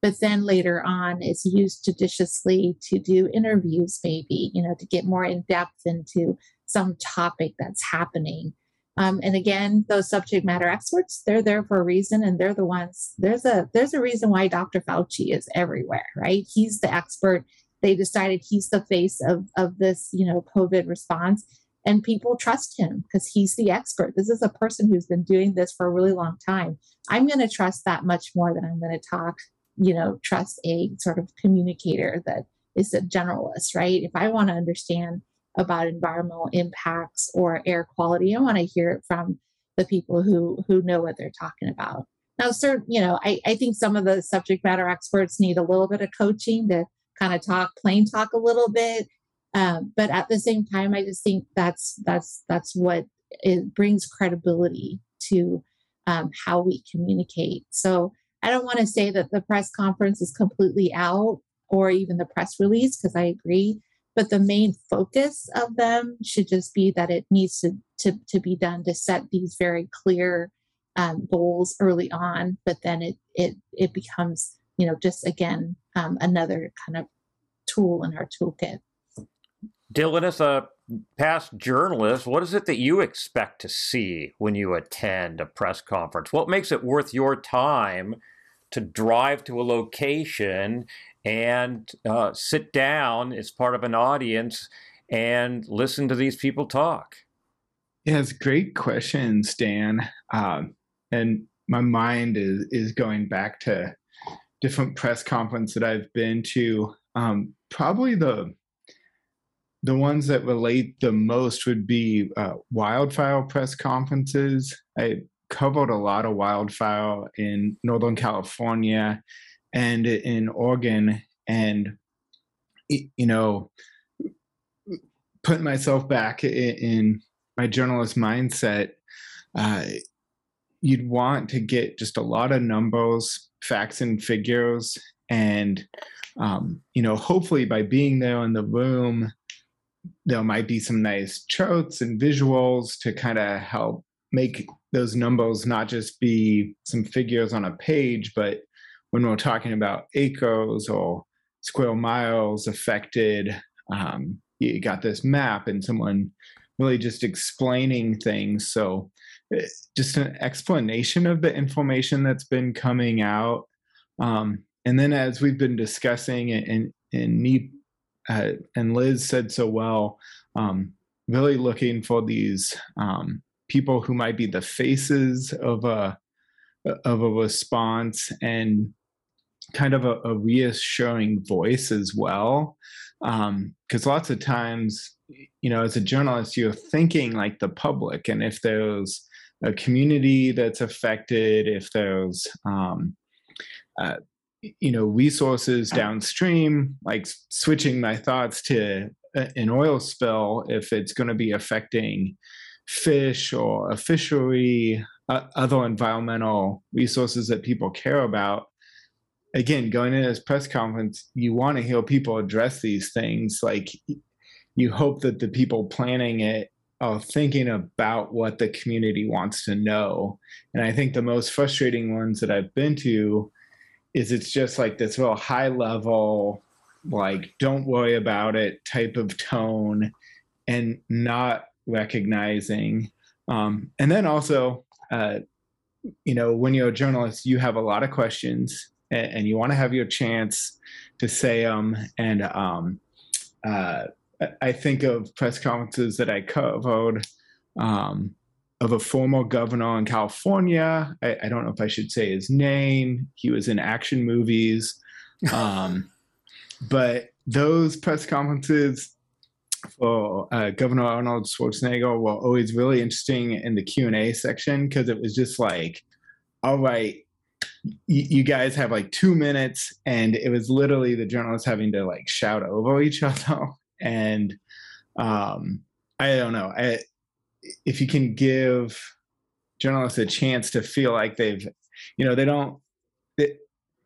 Speaker 4: but then later on is used judiciously to do interviews maybe you know to get more in depth into some topic that's happening um, and again those subject matter experts they're there for a reason and they're the ones there's a there's a reason why dr fauci is everywhere right he's the expert they decided he's the face of of this you know covid response and people trust him because he's the expert. This is a person who's been doing this for a really long time. I'm going to trust that much more than I'm going to talk, you know, trust a sort of communicator that is a generalist, right? If I want to understand about environmental impacts or air quality, I want to hear it from the people who who know what they're talking about. Now, certain, you know, I, I think some of the subject matter experts need a little bit of coaching to kind of talk plain talk a little bit um, but at the same time, I just think that's that's that's what it brings credibility to um, how we communicate. So I don't want to say that the press conference is completely out or even the press release because I agree. But the main focus of them should just be that it needs to, to, to be done to set these very clear um, goals early on. But then it it it becomes you know just again um, another kind of tool in our toolkit.
Speaker 1: Dylan, as a past journalist, what is it that you expect to see when you attend a press conference? What makes it worth your time to drive to a location and uh, sit down as part of an audience and listen to these people talk?
Speaker 6: Yeah, it's great questions, Dan. Um, and my mind is is going back to different press conferences that I've been to. Um, probably the the ones that relate the most would be uh, wildfire press conferences. I covered a lot of wildfire in Northern California and in Oregon, and you know, putting myself back in, my journalist mindset, uh, you'd want to get just a lot of numbers, facts, and figures, and um, you know, hopefully by being there in the room, there might be some nice charts and visuals to kind of help make those numbers not just be some figures on a page, but when we're talking about acres or square miles affected, um, you got this map and someone really just explaining things. So, eh, just an explanation of the information that's been coming out. Um, and then, as we've been discussing, and and me uh, and Liz said so well, um, really looking for these um, people who might be the faces of a of a response and kind of a, a reassuring voice as well. Because um, lots of times you know as a journalist you're thinking like the public and if there's a community that's affected if there's um, uh, you know resources downstream like switching my thoughts to an oil spill if it's going to be affecting fish or a fishery uh, other environmental resources that people care about again, going into this press conference, you want to hear people address these things. Like you hope that the people planning it are thinking about what the community wants to know. And I think the most frustrating ones that I've been to is it's just like this real high level, like, don't worry about it type of tone and not recognizing. Um, and then also, uh, you know, when you're a journalist, you have a lot of questions and, and you want to have your chance to say them. And um, uh, I think of press conferences that I covered um, of a former governor in California. I, I, don't know if I should say his name. He was in action movies. <laughs> Um, but those press conferences for uh, Governor Arnold Schwarzenegger were always really interesting in the Q and A section because it was just like, all right, you guys have like two minutes and it was literally the journalists having to like shout over each <laughs> other and um i don't know I, if you can give journalists a chance to feel like they've you know they don't it,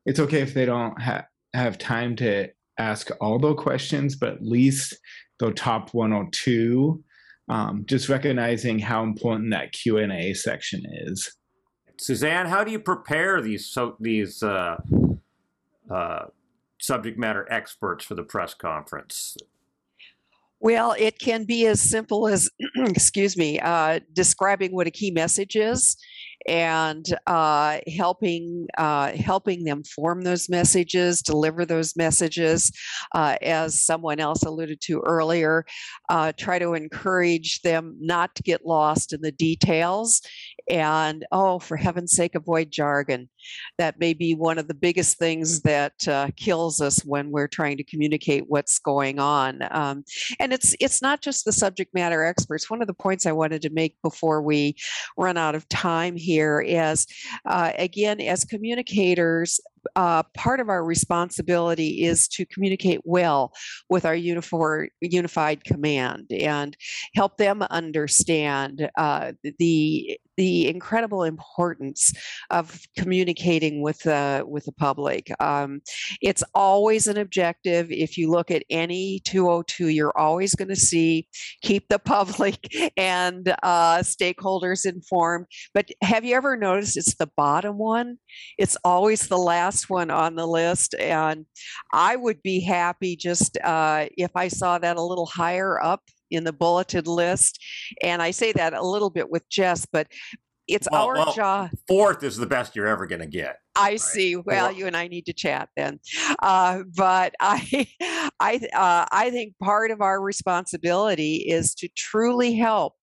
Speaker 6: it's okay if they don't ha- have time to ask all the questions but at least the top one or two um, just recognizing how important that q&a section is
Speaker 1: Suzanne, how do you prepare these so these uh, uh, subject matter experts for the press conference?
Speaker 2: Well, it can be as simple as, <clears throat> excuse me, uh, describing what a key message is and uh, helping uh, helping them form those messages, deliver those messages. Uh, as someone else alluded to earlier, uh, try to encourage them not to get lost in the details. And oh, for heaven's sake, avoid jargon. That may be one of the biggest things that uh, kills us when we're trying to communicate what's going on. Um, and it's it's not just the subject matter experts. One of the points I wanted to make before we run out of time here here is uh, again, as communicators, uh, part of our responsibility is to communicate well with our unifor- unified command and help them understand uh, the the incredible importance of communicating with the with the public. Um, it's always an objective. If you look at any 202, you're always going to see keep the <laughs> public and uh, stakeholders informed. But have you ever noticed it's the bottom one? It's always the last one on the list. And I would be happy just uh, if I saw that a little higher up in the bulleted list. And I say that a little bit with Jess, but it's
Speaker 1: Well-
Speaker 2: our
Speaker 1: well,
Speaker 2: job.
Speaker 1: Fourth is the best you're ever going to get.
Speaker 2: I see. Well, you and I need to chat then. Uh, but I, <laughs> I, uh, I think part of our responsibility is to truly help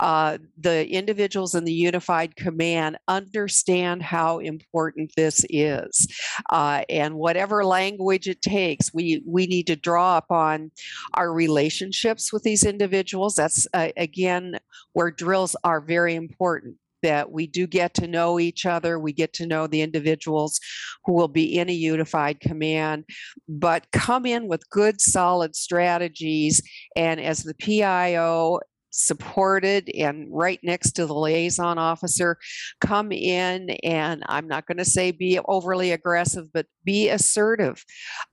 Speaker 2: uh, the individuals in the unified command understand how important this is, uh, and whatever language it takes, we we need to draw upon our relationships with these individuals. That's uh, again where drills are very important that we do get to know each other. We get to know the individuals who will be in a unified command, but come in with good, solid strategies. And as the PIO, supported and right next to the liaison officer come in and i'm not going to say be overly aggressive but be assertive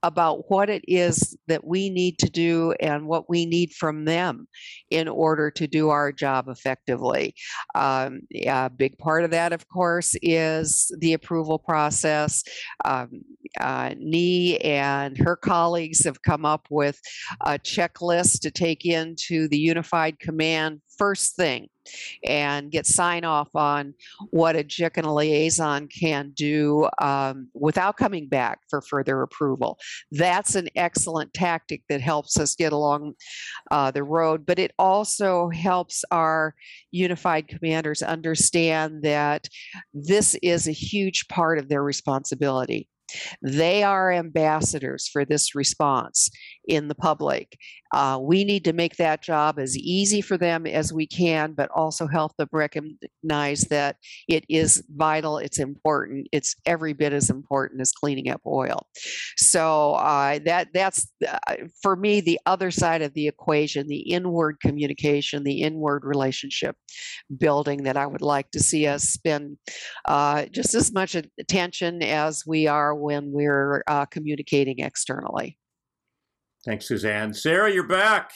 Speaker 2: about what it is that we need to do and what we need from them in order to do our job effectively um, a big part of that, of course, is the approval process. Um, uh, Nee and her colleagues have come up with a checklist to take into the unified command first thing and get sign off on what a JIC and a liaison can do um, without coming back for further approval. That's an excellent tactic that helps us get along uh, the road, but it also helps our unified commanders understand that this is a huge part of their responsibility. They are ambassadors for this response in the public. Uh, we need to make that job as easy for them as we can, but also help them recognize that it is vital, it's important, it's every bit as important as cleaning up oil. So uh, that that's uh, for me the other side of the equation, the inward communication, the inward relationship building that I would like to see us spend uh, just as much attention as we are when we're uh, communicating externally.
Speaker 1: Thanks, Suzanne. Sarah, you're back.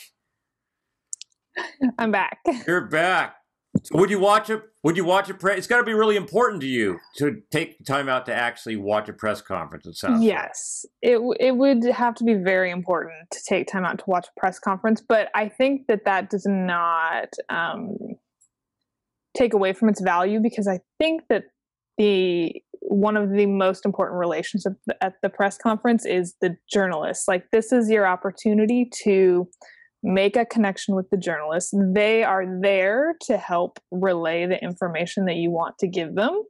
Speaker 7: I'm back. <laughs>
Speaker 1: You're back. So would you watch a Would you watch a press? It's got to be really important to you to take time out to actually watch a press conference. It sounds. like.
Speaker 7: Yes, it it would have to be very important to take time out to watch a press conference, but I think that that does not um, take away from its value because I think that the one of the most important relations at the, press conference is the journalists. Like this is your opportunity to make a connection with the journalists. They are there to help relay the information that you want to give them.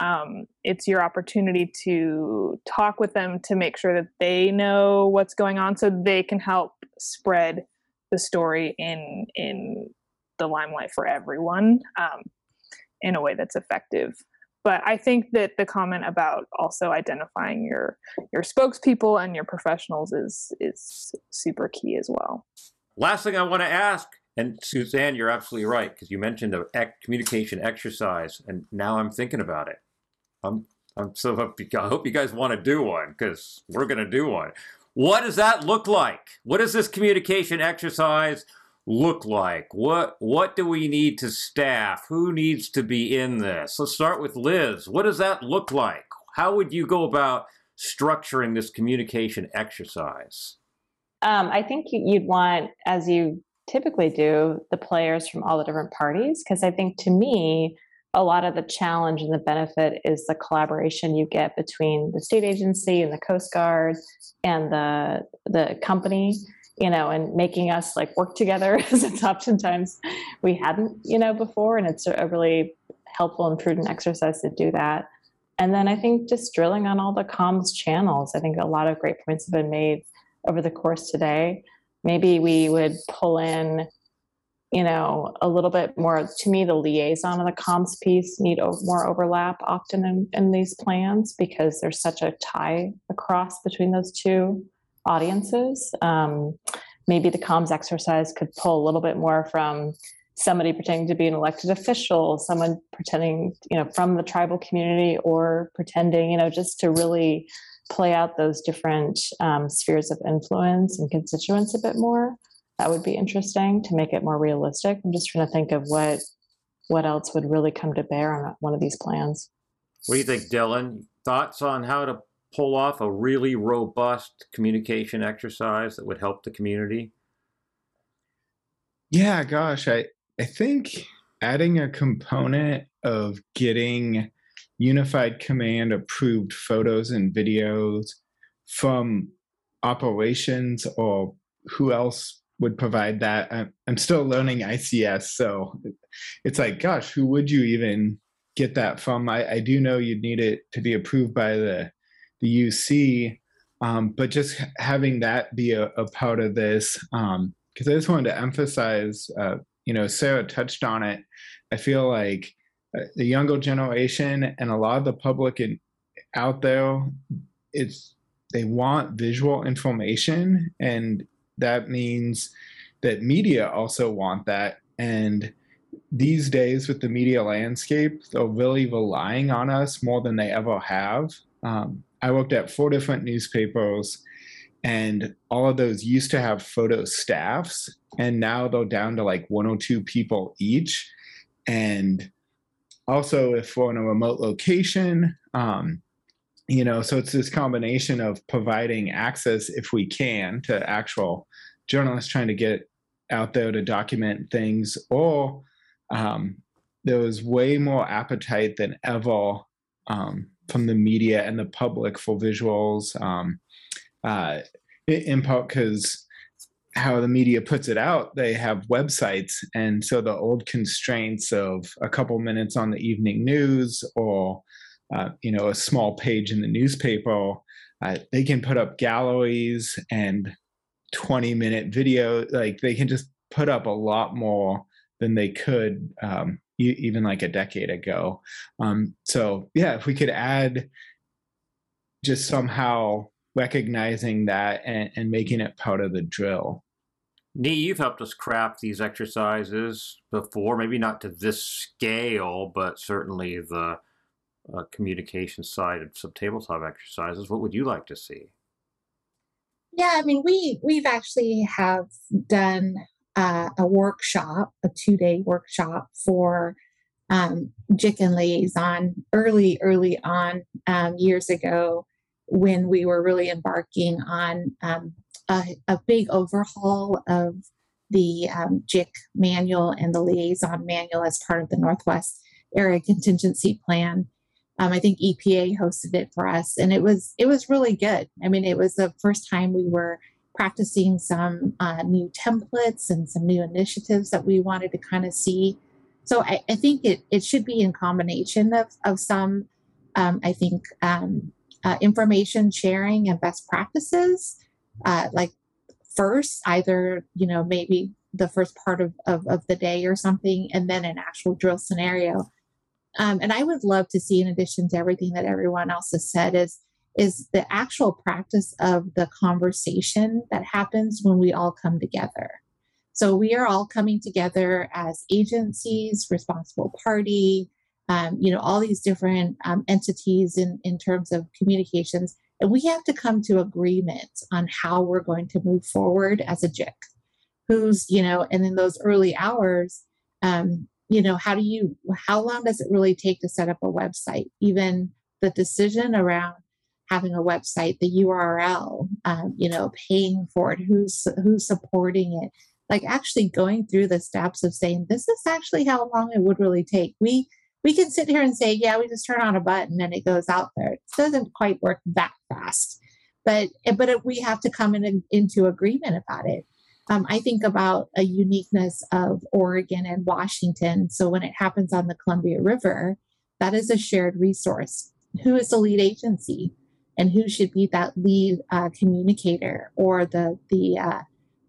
Speaker 7: Um, it's your opportunity to talk with them to make sure that they know what's going on, so they can help spread the story in in the limelight for everyone um, in a way that's effective. But I think that the comment about also identifying your your spokespeople and your professionals is is super key as well.
Speaker 1: Last thing I want to ask, and Suzanne, you're absolutely right because you mentioned the ec- communication exercise, and now I'm thinking about it. I'm I'm so happy. I hope you guys want to do one because we're going to do one. What does that look like? What does this communication exercise look like? What what do we need to staff? Who needs to be in this? Let's start with Liz. What does that look like? How would you go about structuring this communication exercise?
Speaker 3: Um, I think you- you'd want, as you typically do, the players from all the different parties, because I think to me, a lot of the challenge and the benefit is the collaboration you get between the state agency and the Coast Guard and the the company, you know, and making us like work together, <laughs> it's oftentimes we hadn't, you know, before, and it's a really helpful and prudent exercise to do that. And then I think just drilling on all the comms channels. I think a lot of great points have been made over the course today. Maybe we would pull in, you know, a little bit more. To me, the liaison and the comms piece need more overlap often in, in these plans because there's such a tie across between those two audiences. Um, maybe the comms exercise could pull a little bit more from somebody pretending to be an elected official, someone pretending, you know, from the tribal community or pretending, you know, just to really play out those different um, spheres of influence and constituents a bit more. That would be interesting to make it more realistic. I'm just trying to think of what what else would really come to bear on one of these plans.
Speaker 1: What do you think, Dylan? Thoughts on how to pull off a really robust communication exercise that would help the community?
Speaker 6: Yeah, gosh, I I think adding a component of getting unified command approved photos and videos from operations or who else would provide that i'm still learning ics so it's like gosh who would you even get that from i, I do know you'd need it to be approved by the the uc um, but just having that be a, a part of this because um, i just wanted to emphasize uh, you know sarah touched on it. I feel like uh, the younger generation and a lot of the public in, out there it's they want visual information and that means that media also want that. And these days with the media landscape they're really relying on us more than they ever have. Um, i worked at four different newspapers and all of those used to have photo staffs and now they're down to like one or two people each. And also if we're in a remote location um, you know so it's this combination of providing access if we can to actual journalists trying to get out there to document things or um, there was way more appetite than ever um, from the media and the public for visuals um, uh, in part because how the media puts it out, they have websites. And so the old constraints of a couple minutes on the evening news or uh, you know, a small page in the newspaper, uh, they can put up galleries and 20 minute video. Like they can just put up a lot more than they could um, even like a decade ago. Um, so yeah, if we could add just somehow recognizing that and, and making it part of the drill.
Speaker 1: Nee, you've helped us craft these exercises before, maybe not to this scale, but certainly the uh, communication side of some tabletop exercises. What would you like to see?
Speaker 4: Yeah, I mean, we we've actually have done uh, a workshop, a two day workshop for um, JIC and liaison early, early on um, years ago when we were really embarking on um, a, a, big overhaul of the um, JIC manual and the liaison manual as part of the Northwest Area Contingency Plan. Um, I think EPA hosted it for us, and it was it was really good. I mean, it was the first time we were practicing some uh, new templates and some new initiatives that we wanted to kind of see. So I, I think it it should be in combination of of some, um, I think, um, uh, information sharing and best practices. Uh, like first, either you know maybe the first part of, of, of the day or something, and then an actual drill scenario um, and I would love to see, in addition to everything that everyone else has said, is is the actual practice of the conversation that happens when we all come together. So we are all coming together as agencies, responsible party, um, you know, all these different um, entities in, in terms of communications. And we have to come to agreement on how we're going to move forward as a JIC. Who's, you know, and in those early hours, um, you know how do you how long does it really take to set up a website even the decision around having a website the url um, you know paying for it who's who's supporting it. Like actually going through the steps of saying this is actually how long it would really take. We we can sit here and say yeah we just turn on a button and it goes out there. It doesn't quite work that fast. But but it, we have to come in, into agreement about it. Um, I think about a uniqueness of Oregon and Washington. So when it happens on the Columbia River, that is a shared resource. Who is the lead agency, and who should be that lead uh, communicator or the the uh,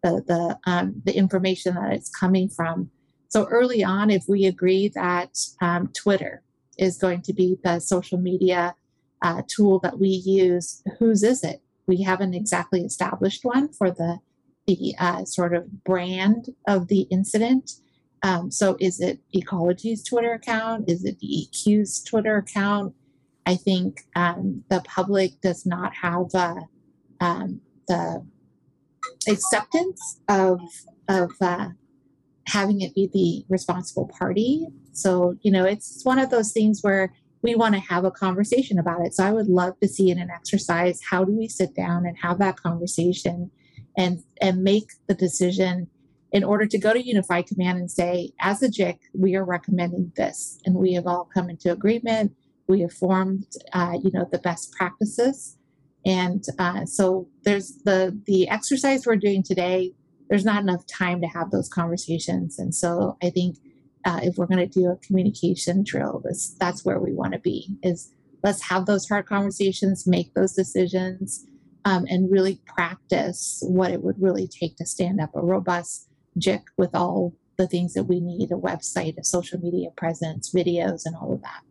Speaker 4: the the, um, the information that it's coming from? So early on, if we agree that um, Twitter is going to be the social media uh, tool that we use, whose is it? We haven't exactly established one for the the uh, sort of brand of the incident. Um, so, is it Ecology's Twitter account? Is it DEQ's Twitter account? I think um, the public does not have uh, um, the acceptance of of uh, having it be the responsible party. So, you know, it's one of those things where we want to have a conversation about it. So, I would love to see in an exercise how do we sit down and have that conversation and and make the decision in order to go to Unified Command and say, as a JIC, we are recommending this, and we have all come into agreement. We have formed, uh, you know, the best practices, and uh, so there's the the exercise we're doing today. There's not enough time to have those conversations, and so I think uh, if we're going to do a communication drill, this that's where we want to be. Is let's have those hard conversations, make those decisions, um, and really practice what it would really take to stand up a robust JIC with all the things that we need a website, a social media presence, videos, and all of that.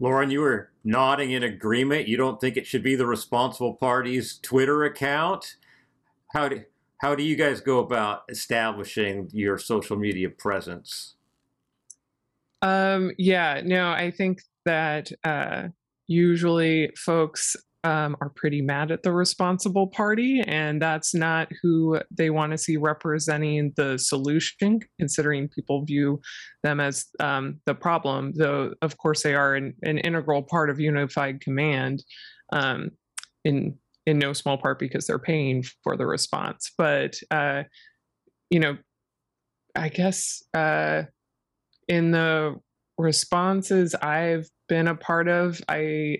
Speaker 1: Lauren, you were nodding in agreement. You don't think it should be the responsible party's Twitter account? How do, how do you guys go about establishing your social media presence?
Speaker 5: Um, yeah, no, I think that uh, usually folks um, are pretty mad at the responsible party, and that's not who they want to see representing the solution, considering people view them as um, the problem, though, of course, they are an, an integral part of unified command. Um, in in no small part because they're paying for the response. But uh, you know, I guess uh, in the responses I've been a part of, I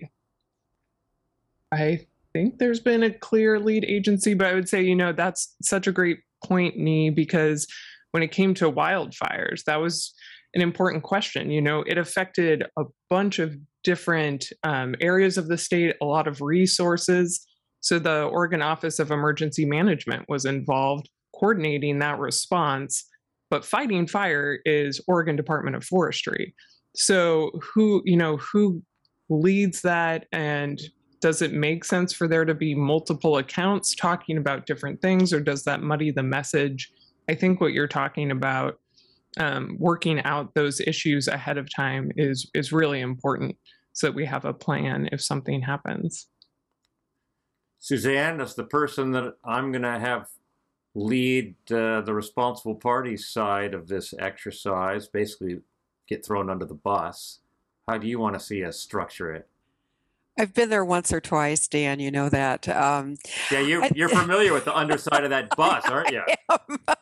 Speaker 5: I think there's been a clear lead agency, but I would say, you know, that's such a great point, Nee, because when it came to wildfires, that was an important question. You know, it affected a bunch of different um, areas of the state, a lot of resources. So the Oregon Office of Emergency Management was involved coordinating that response. But fighting fire is Oregon Department of Forestry. So who, you know, who leads that and does it make sense for there to be multiple accounts talking about different things or does that muddy the message? I think what you're talking about um, working out those issues ahead of time is is really important so that we have a plan if something happens.
Speaker 1: Suzanne as the person that i'm going to have lead uh, the responsible party side of this exercise basically get thrown under the bus. How do you want to see us structure it
Speaker 2: I've been there once or twice, Dan. You know that. Um,
Speaker 1: yeah, you, you're familiar with the underside of that <laughs> bus, aren't you?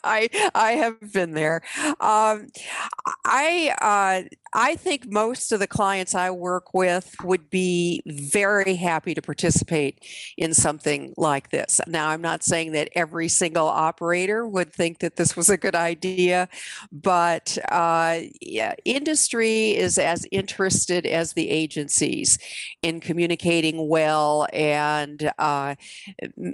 Speaker 2: I I have been there. Um, I uh, I think most of the clients I work with would be very happy to participate in something like this. Now, I'm not saying that every single operator would think that this was a good idea, but uh, yeah, industry is as interested as the agencies in communicating well and uh,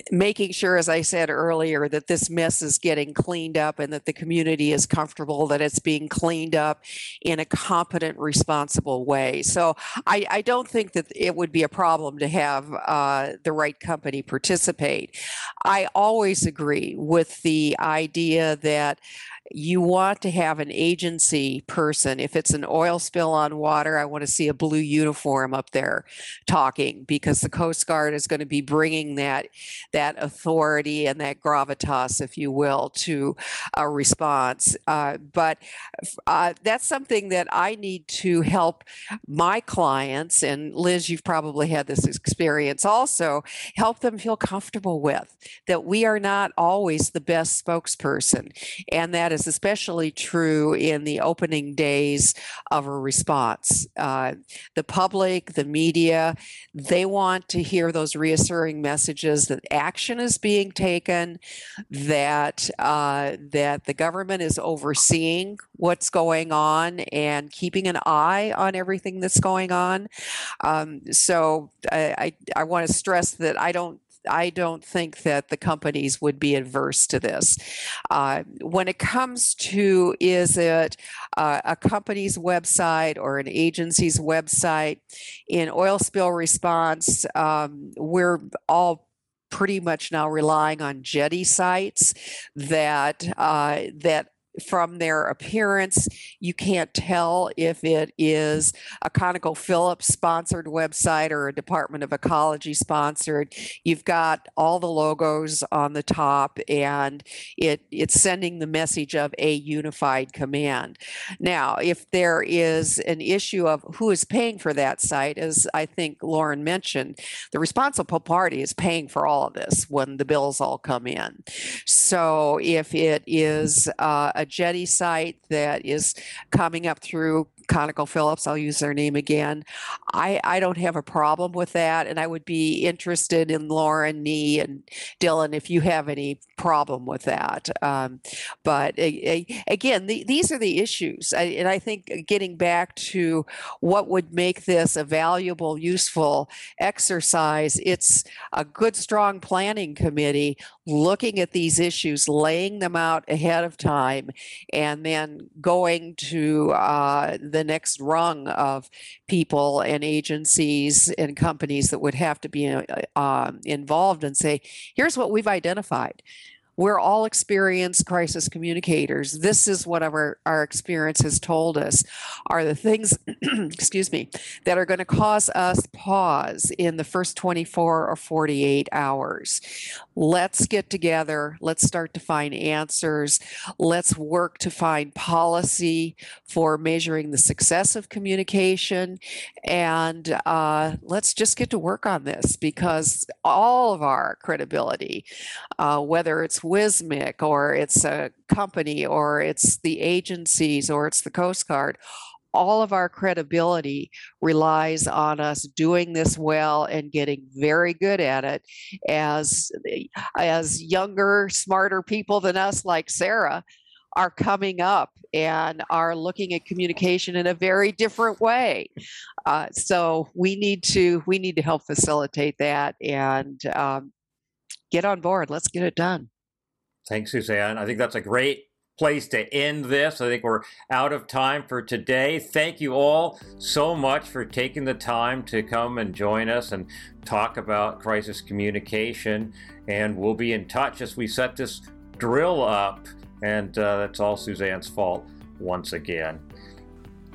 Speaker 2: making sure, as I said earlier, that this mess is getting cleaned up and that the community is comfortable that it's being cleaned up in a competent, responsible way. So I, I don't think that it would be a problem to have uh, the right company participate. I always agree with the idea that you want to have an agency person. If it's an oil spill on water, I want to see a blue uniform up there talking because the Coast Guard is going to be bringing that that authority and that gravitas, if you will, to a response. Uh, but uh, that's something that I need to help my clients, and Liz, you've probably had this experience also, help them feel comfortable with that we are not always the best spokesperson, and that is especially true in the opening days of a response. Uh, the public, the media, they want to hear those reassuring messages that action is being taken, that uh, that the government is overseeing what's going on and keeping an eye on everything that's going on. Um, so I, I, I want to stress that I don't I don't think that the companies would be adverse to this. Uh, when it comes to is it uh, a company's website or an agency's website, in oil spill response, um, we're all pretty much now relying on jetty sites that uh, that from their appearance, you can't tell if it is a ConocoPhillips sponsored website or a Department of Ecology sponsored. You've got all the logos on the top, and it it's sending the message of a unified command. Now, if there is an issue of who is paying for that site, as I think Lauren mentioned, the responsible party is paying for all of this when the bills all come in. So if it is uh, a Jetty site that is coming up through ConocoPhillips, I'll use their name again. I, I don't have a problem with that. And I would be interested in Lauren, Nee, and Dylan if you have any problem with that. Um, but a, a, again, the, these are the issues. I, and I think getting back to what would make this a valuable, useful exercise, it's a good, strong planning committee looking at these issues, laying them out ahead of time, and then going to uh, the next rung of people and agencies and companies that would have to be uh, um, involved and say, here's what we've identified we're all experienced crisis communicators. This is what our, our experience has told us are the things, <clears throat> excuse me, that are going to cause us pause in the first 24 or 48 hours. Let's get together. Let's start to find answers. Let's work to find policy for measuring the success of communication. And uh, let's just get to work on this because all of our credibility, uh, whether it's WSMC or it's a company or it's the agencies or it's the Coast Guard, all of our credibility relies on us doing this well and getting very good at it. As as younger smarter people than us like sarah are coming up and are looking at communication in a very different way. Uh, so we need to we need to help facilitate that and um, get on board. Let's get it done.
Speaker 1: Thanks, Suzanne. I think that's a great place to end this. I think we're out of time for today. Thank you all so much for taking the time to come and join us and talk about crisis communication. And we'll be in touch as we set this drill up. And uh, that's all Suzanne's fault once again.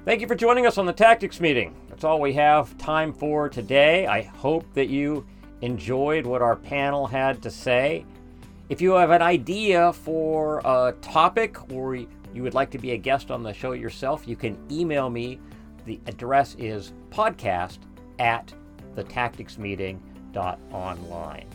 Speaker 1: Thank you for joining us on the tactics meeting. That's all we have time for today. I hope that you enjoyed what our panel had to say. If you have an idea for a topic or you would like to be a guest on the show yourself, you can email me. The address is podcast at thetacticsmeeting.online.